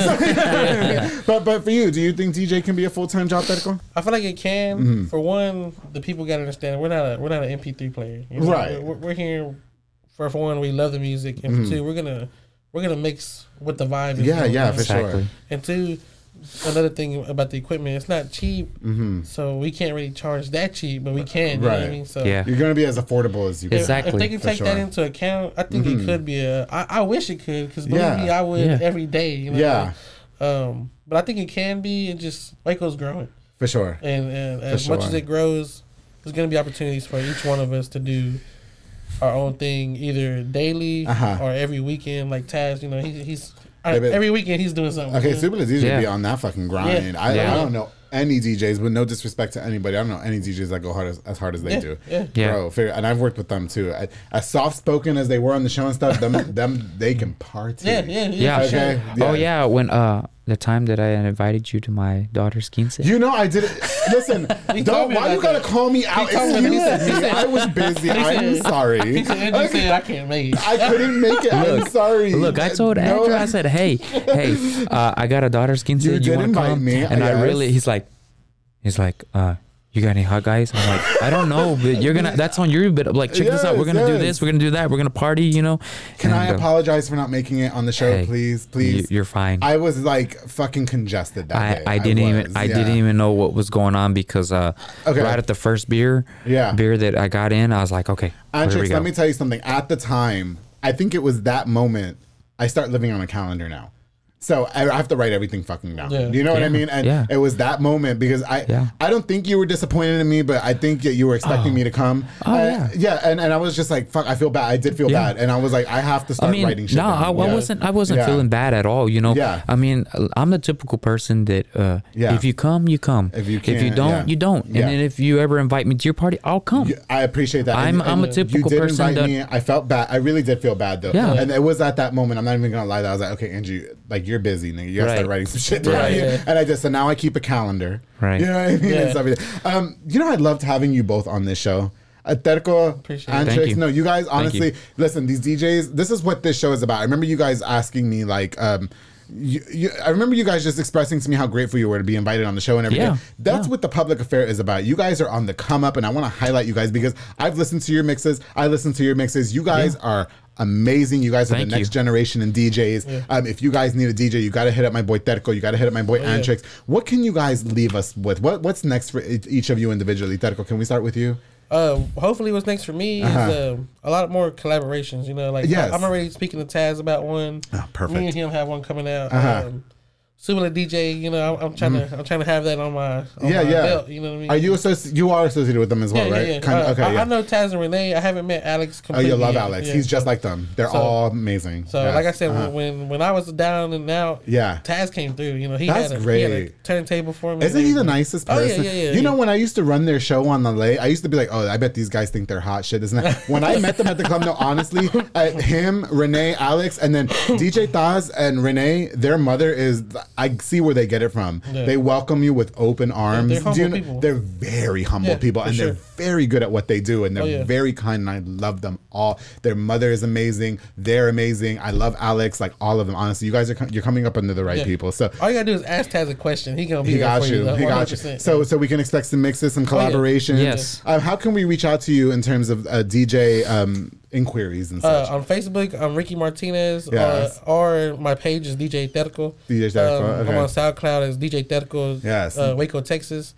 but but for you do you think dj can be a full-time job Federico? I feel like it can. Mm-hmm. For one, the people gotta understand we're not a we're not an MP3 player. you know? Right. We're, we're here for for one, we love the music, and for two, we're gonna we're gonna mix with the vibe. is Mm-hmm. yeah yeah on. for sure And two, another thing about the equipment, it's not cheap, so we can't really charge that cheap, but we can. You know what Mm-hmm. Right. I mean? So Yeah. you're gonna be as affordable as you can Exactly, if they can take that sure. Mm-hmm. into account, I think it could be a. I, I wish it could, because believe Yeah. me, I would Yeah. every day. You know? Yeah. Um, but I think it can be, and just Waco's growing for sure and, and as much as it grows, there's going to be opportunities for each one of us to do our own thing, either daily Uh-huh. or every weekend. Like Taz, you know, he, he's Yeah, but- every weekend he's doing something. Okay. Super DJ Yeah. be on that fucking grind. I, Yeah. I don't know any DJs, but no disrespect to anybody. I don't know any DJs that go hard as, as hard as they Yeah, do. yeah. Yeah. Bro, figure, and I've worked with them too. I- As soft spoken as they were on the show and stuff, them [LAUGHS] them they can party. Yeah, yeah, yeah. Yeah. for sure. Okay. Oh yeah, when uh the time that I invited you to my daughter's quince. You know, I did it. Listen, [LAUGHS] don't. Why you about gotta that. call me out? told me- Excuse he said- he me. said- I was busy. I'm sorry. He said, Andrew said, I can't make it. I couldn't make it. I'm sorry. Look, I told No, Andrew, I said, "Hey, hey, [LAUGHS] uh, I got a daughter's quince. You You, did want to invite come?" me, And I yes. really, he's like, he's like, uh, "You got any hot guys?" I'm like, "I don't know, but you're gonna. That's on you. But like, check this out. We're gonna do yes. this. We're gonna do that. We're gonna party. You know." Can I And, uh, apologize for not making it on the show, hey, please? Please. You're fine. I was like fucking congested that I, day. I didn't even was, I yeah. didn't even know what was going on because uh Okay. right at the first beer Yeah. beer that I got in I was like okay Antrix, let me tell you something. At the time, I think it was that moment I start living on a calendar now. So I I have to write everything fucking down. Yeah. You know what I mean? And Yeah. it was that moment because I Yeah. I don't think you were disappointed in me, but I think that you were expecting me to come. Oh, yeah. yeah. And, and I was just like, fuck, I feel bad. I did feel Yeah. bad. And I was like, I have to start I mean, writing shit no, down. I, I wasn't. I wasn't Yeah. feeling bad at all. You know. Yeah. I mean, I'm the typical person that uh, Yeah. if you come, you come. If you if you don't, yeah. you don't. And Yeah. then if you ever invite me to your party, I'll come. You- I appreciate that. I'm- I'm a typical you did person invite that- me. I felt bad. I really did feel bad though. Yeah. And it was at that moment. I'm not even gonna lie. That I was like, okay, Andrew, like you're busy, nigga. You gotta start writing some shit [LAUGHS] down. Right. Yeah. [LAUGHS] And I just so now I keep a calendar. Right. You know what I mean? Yeah. And stuff like. Um, you know, I loved having you both on this show. Terko, Appreciate it. Antrix, you. no, you guys you. honestly listen. These DJs, this is what this show is about. I remember you guys asking me like, um, you, you, I remember you guys just expressing to me how grateful you were to be invited on the show and everything. Yeah, That's yeah. what the public affair is about. You guys are on the come up, and I want to highlight you guys because I've listened to your mixes. I listen to your mixes. You guys are amazing. You guys are Thank the next you. generation in DJs. Um, if you guys need a DJ, you got to hit up my boy Terko. You got to hit up my Oh, boy Antrix. What can you guys leave us with? What What's next for each of you individually? Terko, can we start with you? Uh, hopefully, what's next for me Uh-huh. is um, a lot more collaborations. You know, like Yes. I, am already speaking to Taz about one. Oh, Me and him have one coming out. Uh-huh. Um, Subla DJ, you know, I'm, I'm trying to I'm trying to have that on my on Yeah, my yeah. belt. You know what I mean? Are you associated? You are associated with them as Yeah, well, yeah, right? yeah. Kind of, Uh, okay, I, yeah. I know Taz and Renee. I haven't met Alex. Completely oh, you love yet. Alex. Yeah. He's just like them. They're So- all amazing. So, Yes. like I said, Uh-huh. when, when I was down and out, Yeah. Taz came through. You know, he That's had a, he had a turntable for me. Isn't he the nicest person? Oh, yeah, yeah, yeah, You know, when I used to run their show on the late, I used to be like, oh, I bet these guys think they're hot shit, isn't it? [LAUGHS] When I met them at the club, no, honestly, uh, him, Renee, Alex, and then DJ Taz and Renee, their mother is, I see where they get it from. Yeah. They welcome you with open arms. they're Do you humble know- people. They're very humble Yeah, people, for and they're very good at what they do, and they're Oh, yeah. very kind, and I love them all. Their mother is amazing. They're amazing. I love Alex, like all of them. Honestly, you guys are co- you're coming up under the right Yeah. people. So All you gotta do is ask Taz a question. He gonna be he there got for you. you. He got you. So, so we can expect some mixes, some collaborations. Yes. Um, how can we reach out to you in terms of uh, DJ um, inquiries and Uh, on Facebook, I'm Ricky Martinez, Yes. uh, or my page is DJ Terko. DJ Terko, Um, okay. I'm on SoundCloud as DJ Terko, Yes. uh, Waco, Texas.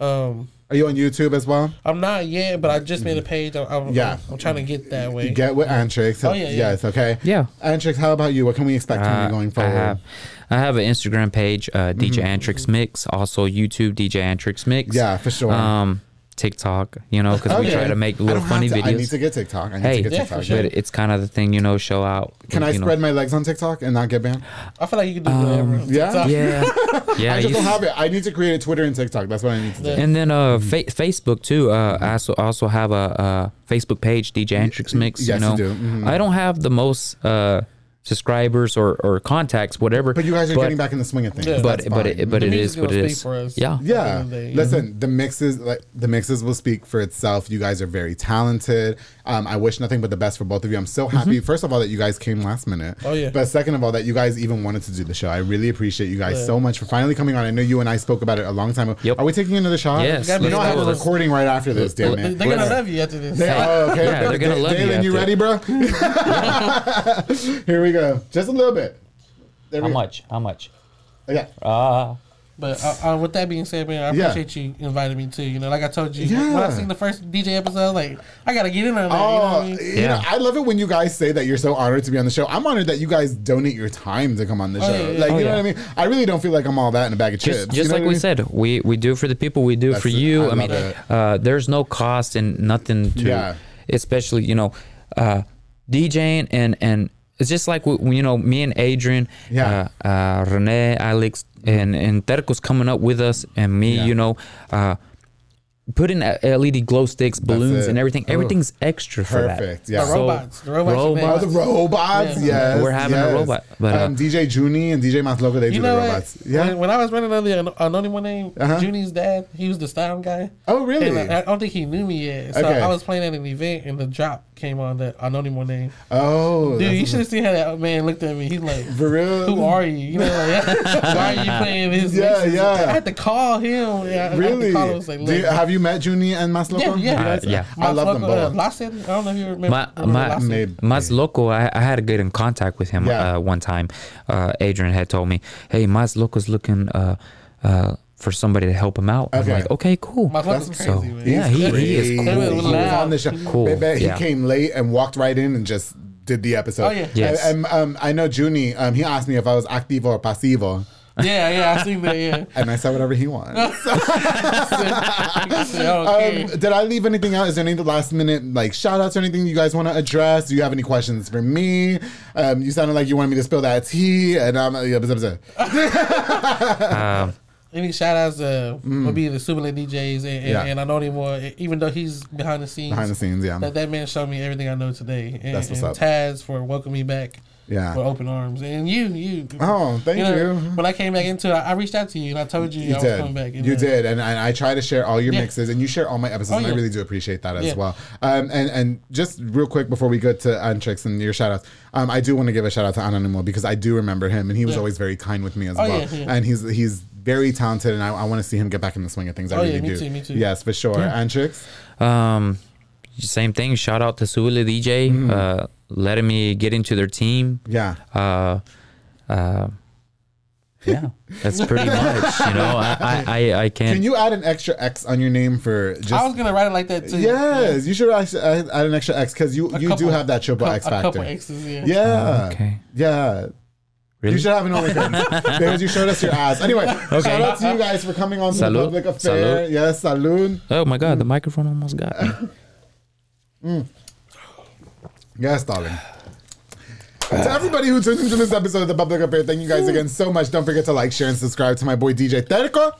Um, Are you on YouTube as well? I'm not yet, but I just made a page. I'm, I'm, Yeah. I'm, trying to get that way. Get with Antrix. Oh, yeah, yeah. Yes. Okay. Yeah. Antrix, how about you? What can we expect from Uh, you going I forward? have, I have an Instagram page, uh, DJ Mm-hmm. Antrix Mix. Also YouTube, DJ Antrix Mix. Yeah, for sure. Um, TikTok, you know, because we try to make I little don't funny have to- I need to get TikTok. I need Hey, to get Yeah, TikTok. sure. But it's kind of the thing, you know, show out. Can I you know. spread my legs on TikTok and not get banned? I feel like you can do whatever. Um, yeah? TikTok. Yeah, [LAUGHS] yeah. I just you- don't have it. I need to create a Twitter and TikTok. That's what I need to do. And then uh, Mm-hmm. fa- Facebook too. Uh, I also also have a, a Facebook page, DJ Antrix Mix. yes, you you know, do. Mhm. I don't have the most uh, subscribers or, or contacts, whatever. But you guys are but- getting back in the swing of things. Yeah. But That's but fine. it, but The it what gonna it speak is. for us. Yeah. Yeah, the end of the day, you listen, the mixes like the mixes will speak for itself. You guys are very talented. Um, I wish nothing but the best for both of you. I'm so happy, first of all, that you guys came last minute. Mm-hmm. Oh, yeah. But second of all, that you guys even wanted to do the show. I really appreciate you guys Yeah. so much for finally coming on. I know you and I spoke about it a long time ago. Yep. Are we taking another shot? Yes, You know I have a recording right after this, damn They, it. they're gonna love you after this. They- oh, okay. Yeah, they're gonna love you Dalen, you after. ready, bro? [LAUGHS] Here we go. Just a little bit. There How we much? How much? Yeah. Uh, But uh, uh, with that being said, man, I Yeah. appreciate you inviting me too. You know, like I told you, Yeah. when I seen the first DJ episode, like I gotta get in on that. you know what Oh, I mean? you Yeah. know, I love it when you guys say that you're so honored to be on the show. I'm honored that you guys donate your time to come on the Oh, show. yeah, yeah. Like, Oh, you know yeah. what I mean? I really don't feel like I'm all that in a bag of chips. just you know like what I we mean? said, we we do for the people. We do it That's for it. you. I I, mean, love it. uh, there's no cost and nothing to, Yeah. especially you know, uh, DJing and and it's just like you know me and Adrian, Yeah. uh, uh, Rene, Alex, and and Terko's coming up with us, and me, Yeah. you know. Uh, Putting LED glow sticks, balloons, and everything. Everything's extra for that. Perfect. Yeah. The robots. The robots. Oh, the robots, Yeah. yes. We're having a robot, but, uh, um, DJ Junie and DJ Mas Loco, they do You the know what? robots. Yeah. When, when I was running under the an- anonymous name, Uh-huh. Junie's dad, he was the style guy. oh, really? And I, I don't think he knew me yet. So Okay. I was playing at an event and the drop came on the anonymous name. oh, Dude, you should have seen how that man looked at me. He's like, for real. who are you? You know, like, [LAUGHS] why are you playing his Yeah, mixes? yeah. I had to call him. Yeah, I had to Really? call him and say, Do look, you- have you met Junie and Mas Loco? Yeah, yeah. Uh, yeah. I love them Loco, uh, both. Lawson, I don't know if you remember. My remember my Lawson. Maybe. Mas Loco, I, I had to get in contact with him Yeah. uh, one time. Uh, Adrian had told me, "Hey, Mas Loco's looking uh, uh, for somebody to help him out." Okay. I'm like, "Okay, cool." My Loco's That's- crazy, so, man. yeah, he, he is cool. He was He was loud. on the show. Cool, Baby, He yeah. came late and walked right in and just did the episode. Oh, yeah. Yes. And, and, um, I know Junie. Um, he asked me if I was activo or pasivo, Yeah, yeah, I seen that. Yeah. and I said whatever he wants. [LAUGHS] I said, okay. Um, did I leave anything out? Is there any last minute like shout outs or anything you guys want to address? Do you have any questions for me? Um, you sounded like you wanted me to spill that tea, and I'm yeah, bzz, bzz. [LAUGHS] Um, Any shout outs uh, would be the Super Lit DJs and, and, Mm. Yeah. and I know him more, even though he's behind the scenes. behind the scenes. Yeah, That, that man showed me everything I know today. And, That's what's and up. Taz for welcoming me back yeah. with open arms. And you, you. Oh, thank you. When I came back into it, I I reached out to you and I told you, You I was did. coming back. and, you did, and I, I try to share all your Yeah. mixes, and you share all my episodes. Oh, and I really do appreciate that as Yeah. well. Um, and and just real quick before we go to Antrix and your shout outs, um, I do want to give a shout out to Anonimo because I do remember him, and he was Yeah. always very kind with me as Oh, well. yeah, yeah. And he's he's very talented, and I, I want to see him get back in the swing of things. I Oh, really yeah, me do. too, me too. Yes, for sure. Antrix. um, same thing. Shout out to Sula DJ, Mm-hmm. uh, letting me get into their team. Yeah. Uh, uh, Yeah, that's pretty [LAUGHS] much. You know, I I, I, I can't. Can you add an extra X on your name for just? I was gonna write it like that too. yes, you should add add an extra X because you A you do have that triple cou- X A couple factor. X's, yeah. Yeah. Okay. Yeah. Really? You should have an OnlyFans [LAUGHS] because you showed us your ass. Anyway, shout out to you guys for coming on to the public affair. Salud. Yes, salud. Oh my God, the microphone almost got me. [LAUGHS] Yes, darling. to everybody who tuned into this episode of the Public Affair, thank you guys again so much. Don't forget to like, share, and subscribe to my boy DJ Terko,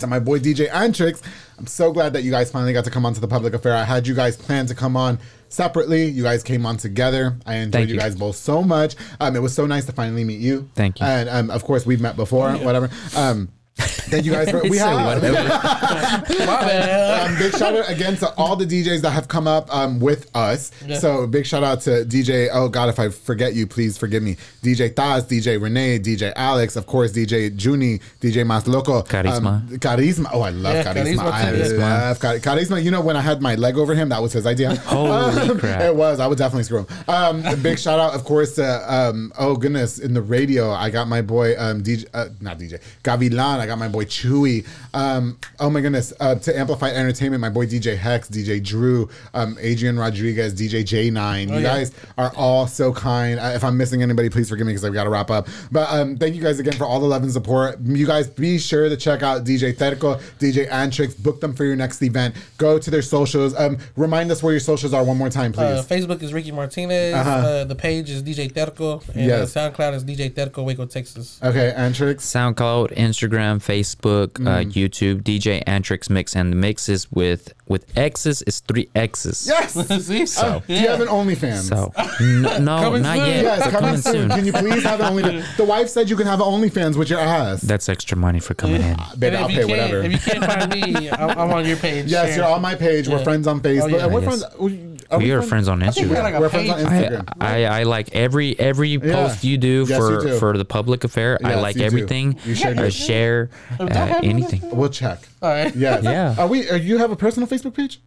to my boy DJ Antrix. I'm so glad that you guys finally got to come on to the Public Affair. I had you guys plan to come on separately. You guys came on together. I enjoyed Thank you. you. guys both so much. Um, it was so nice to finally meet you. Thank you. And um, of course, we've met before, whatever. Um, thank you guys for we have. whatever. [LAUGHS] My bad. um, big shout out again to all the DJs that have come up um, with us. Yeah. So big shout out to DJ. Oh God, if I forget you, please forgive me. DJ Taz, DJ Renee, DJ Alex, of course, DJ Juni, DJ Mas Loco, Charisma. um, Charisma. Oh, I love Yeah, Charisma. Charisma I love Char- Charisma. You know, when I had my leg over him, that was his idea. [LAUGHS] Holy Um, crap. It was. I would definitely screw him. Um, big shout out, of course, to um, oh goodness, in the radio, I got my boy um, DJ, uh, not DJ, Gavilan. I got my boy Chewy. Um, oh my goodness, uh, to Amplify Entertainment, my boy DJ Hex, DJ Drew, um, Adrian Rodriguez, DJ J9. you yeah. guys are all so kind. Uh, if I'm missing anybody, please forgive me because I've got to wrap up. But um, thank you guys again for all the love and support. You guys be sure to check out DJ Terko, DJ Antrix. Book them for your next event. Go to their socials. Um, remind us where your socials are one more time, please. Uh, Facebook is Ricky Martinez. Uh-huh. uh the page is DJ Terko. And Yes. uh, SoundCloud is DJ Terko, Waco, Texas. Okay, Antrix. SoundCloud, Instagram, Facebook, uh, Mm. YouTube, DJ Antrix Mix, and the mixes with with X's is three X's. Yes. [LAUGHS] See? [LAUGHS] Oh, Do you have an OnlyFans? So n- [LAUGHS] no, Coming not soon. yet. Yes, but coming soon. Can you please have an OnlyFans? The wife said you can have an OnlyFans with your ass. That's extra money for coming in. Baby, I'll pay whatever. if you can't find me, I'm, I'm on your page. Yes, Share. you're on my page. We're friends on Facebook. yeah. And we're Yes. friends. We- We are friends? friends on think we're Instagram. like a We're friends on. Instagram. I, I I like every every post you do Yes, for you for the public affair. I like you do. everything. You share I share uh, anything. We'll check. All right. Yes. [LAUGHS] Yeah. Are we? Are you have a personal Facebook page?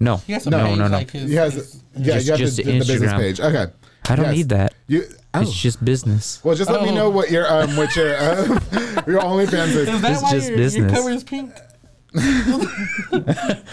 No, He has a no, page, no, no. Like his, He has. his- Yeah, Just- you have just the, the business Instagram. page. Okay. I don't Yes. need that. You. Oh. It's just business. well, just let me Oh. know what your um what your um, [LAUGHS] your OnlyFans is. is that It's why just your, business. your cover is pink? [LAUGHS]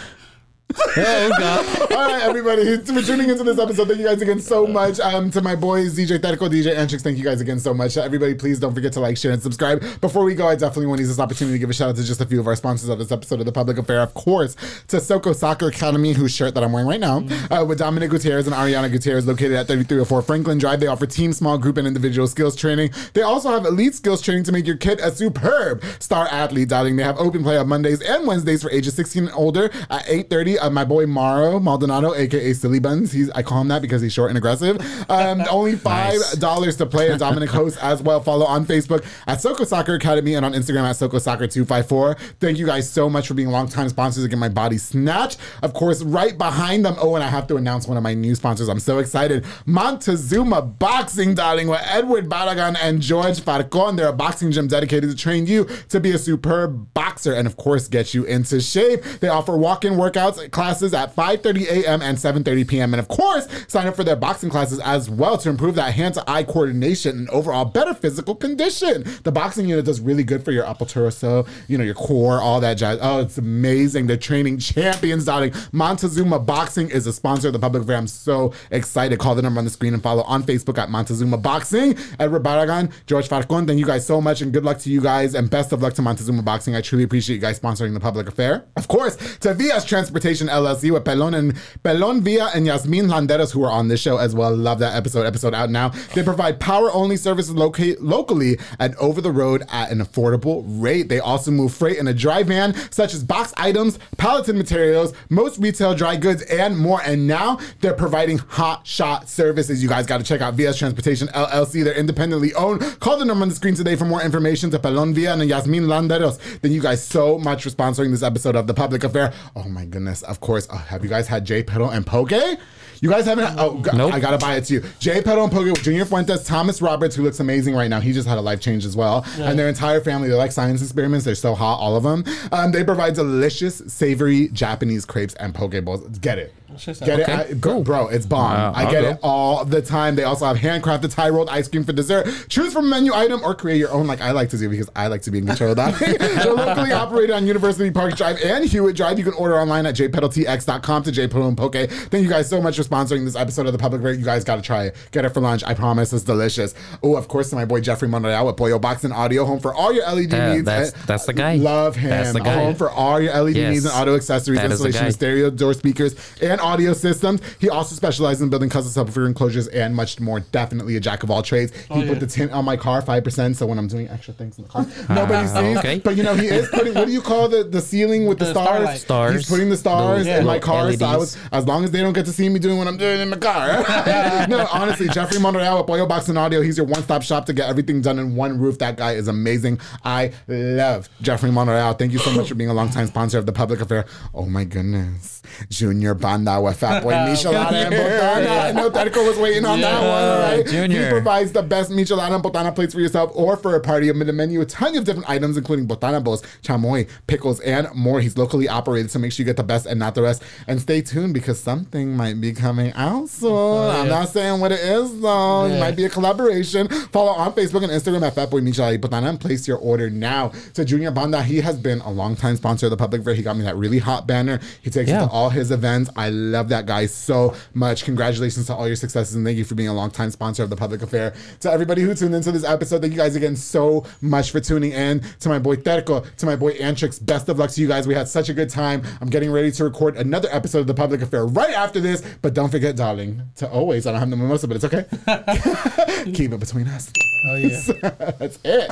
Oh God! All right, everybody, for tuning into this episode. Thank you guys again so much. Um, to my boys, DJ Terko, DJ Antrix, thank you guys again so much. Everybody, please don't forget to like, share, and subscribe. Before we go, I definitely want to use this opportunity to give a shout out to just a few of our sponsors of this episode of The Public Affair. Of course, to Soko Soccer Academy, whose shirt that I'm wearing right now, uh, with Dominic Gutierrez and Ariana Gutierrez, located at 3304 Franklin Drive. They offer team, small group, and individual skills training. They also have elite skills training to make your kid a superb star athlete, darling. They have open play on Mondays and Wednesdays for ages 16 and older at 8.30. Uh, my boy Maro Maldonado, aka Silly Buns, he's I call him that because he's short and aggressive. Um, [LAUGHS] only five dollars to play, and Dominic [LAUGHS] hosts as well. Follow on Facebook at Soko Soccer Academy and on Instagram at Soko Soccer 254. Thank you guys so much for being longtime sponsors Get My Body Snatch. Of course, right behind them. Oh, and I have to announce one of my new sponsors. I'm so excited. Montezuma Boxing, darling, with Edward Baragan and George Farcon. They're a boxing gym dedicated to train you to be a superb boxer and, of course, get you into shape. They offer walk-in workouts classes at 5:30 a.m. and 7:30 p.m. And of course, sign up for their boxing classes as well to improve that hand-to-eye coordination and overall better physical condition. The boxing unit does really good for your upper torso, you know, your core, all that jazz. Oh, it's amazing. They're training champions, darling. Montezuma Boxing is a sponsor of the public affair. I'm so excited. Call the number on the screen and follow on Facebook at Montezuma Boxing. Edward Baragan, George Farcon, thank you guys so much and good luck to you guys and best of luck to Montezuma Boxing. I truly appreciate you guys sponsoring the public affair. Of course, to Vias Transportation LLC with Pelon and Pelon Via and Yasmin Landeros, who are on this show as well. Love that episode. Episode out now. They provide power only services locally and over the road at an affordable rate. They also move freight in a dry van, such as box items, palleted materials, most retail dry goods, and more. And now they're providing hot shot services. You guys got to check out Vias Transportation LLC. They're independently owned. Call the number on the screen today for more information to Pelon Via and Yasmin Landeros. Thank you guys so much for sponsoring this episode of The Public Affair. Oh my goodness. Of course. Oh, have you guys had J Pedal and Poke? You guys haven't. Oh, g- Nope. I gotta buy it to you. J Pedal and Poke with Junior Fuentes, Thomas Roberts, who looks amazing right now. He just had a life change as well, and their entire family. They're like science experiments. They're so hot, all of them. Um, they provide delicious, savory Japanese crepes and poke bowls. Get it. Shit's Get okay. it, I, bro, bro, It's bomb. Wow, I get go. it all the time. They also have handcrafted Thai rolled ice cream for dessert. Choose from a menu item or create your own, like I like to do because I like to be in control of that. [LAUGHS] [LAUGHS] They're locally operated on University Park Drive and Hewitt Drive. You can order online at jpedaltx.com to jpedal and poke. Thank you guys so much for sponsoring this episode of the Public Rate. You guys got to try it. Get it for lunch. I promise it's delicious. Oh, of course, to my boy Jeffrey Monreal with Boyo Box and Audio Home for all your LED Yeah, needs. that's- Uh, that's the guy. Love him. That's the guy. Home for all your LED Yes. needs and auto accessories, That is the installation stereo door speakers and audio systems. He also specializes in building custom subwoofer enclosures and much more. Definitely a jack of all trades. He oh, yeah. put the tint on my car five percent, so when I'm doing extra things in the car, ah, nobody sees. okay. But you know, he is putting. What do you call the the ceiling with the, The stars? starlight. Stars. He's putting the stars Those in my little car, so I was as long as they don't get to see me doing what I'm doing in my car. [LAUGHS] no, honestly, Jeffrey Monreal with Boyo Box and Audio. He's your one stop shop to get everything done in one roof. That guy is amazing. I love Jeffrey Monreal. Thank you so much for being a longtime sponsor of the public affair. Oh my goodness. Junior Banda with Fat Boy Michelada and Botana. I know Terko was waiting on that one. All right. He Junior. provides the best Michelada and Botana plates for yourself or for a party. Amid the menu, a ton of different items, including Botana bowls, chamoy, pickles, and more. He's locally operated, so make sure you get the best and not the rest. And stay tuned because something might be coming out soon. I'm not saying what it is, though. It might be a collaboration. Follow on Facebook and Instagram at Fatboy Michelada y Botana and place your order now. So Junior Banda, he has been a longtime sponsor of the Public Affair. He got me that really hot banner. He takes Yeah. it to all his events. I love that guy so much. Congratulations to all your successes and thank you for being a longtime sponsor of the Public Affair. To everybody who tuned into this episode, thank you guys again so much for tuning in. To my boy Terko, to my boy Antrix, best of luck to you guys. We had such a good time. I'm getting ready to record another episode of the Public Affair right after this. But don't forget, darling, to always, I don't have the mimosa, but it's okay. [LAUGHS] [LAUGHS] Keep it between us. Oh yeah. [LAUGHS] That's it.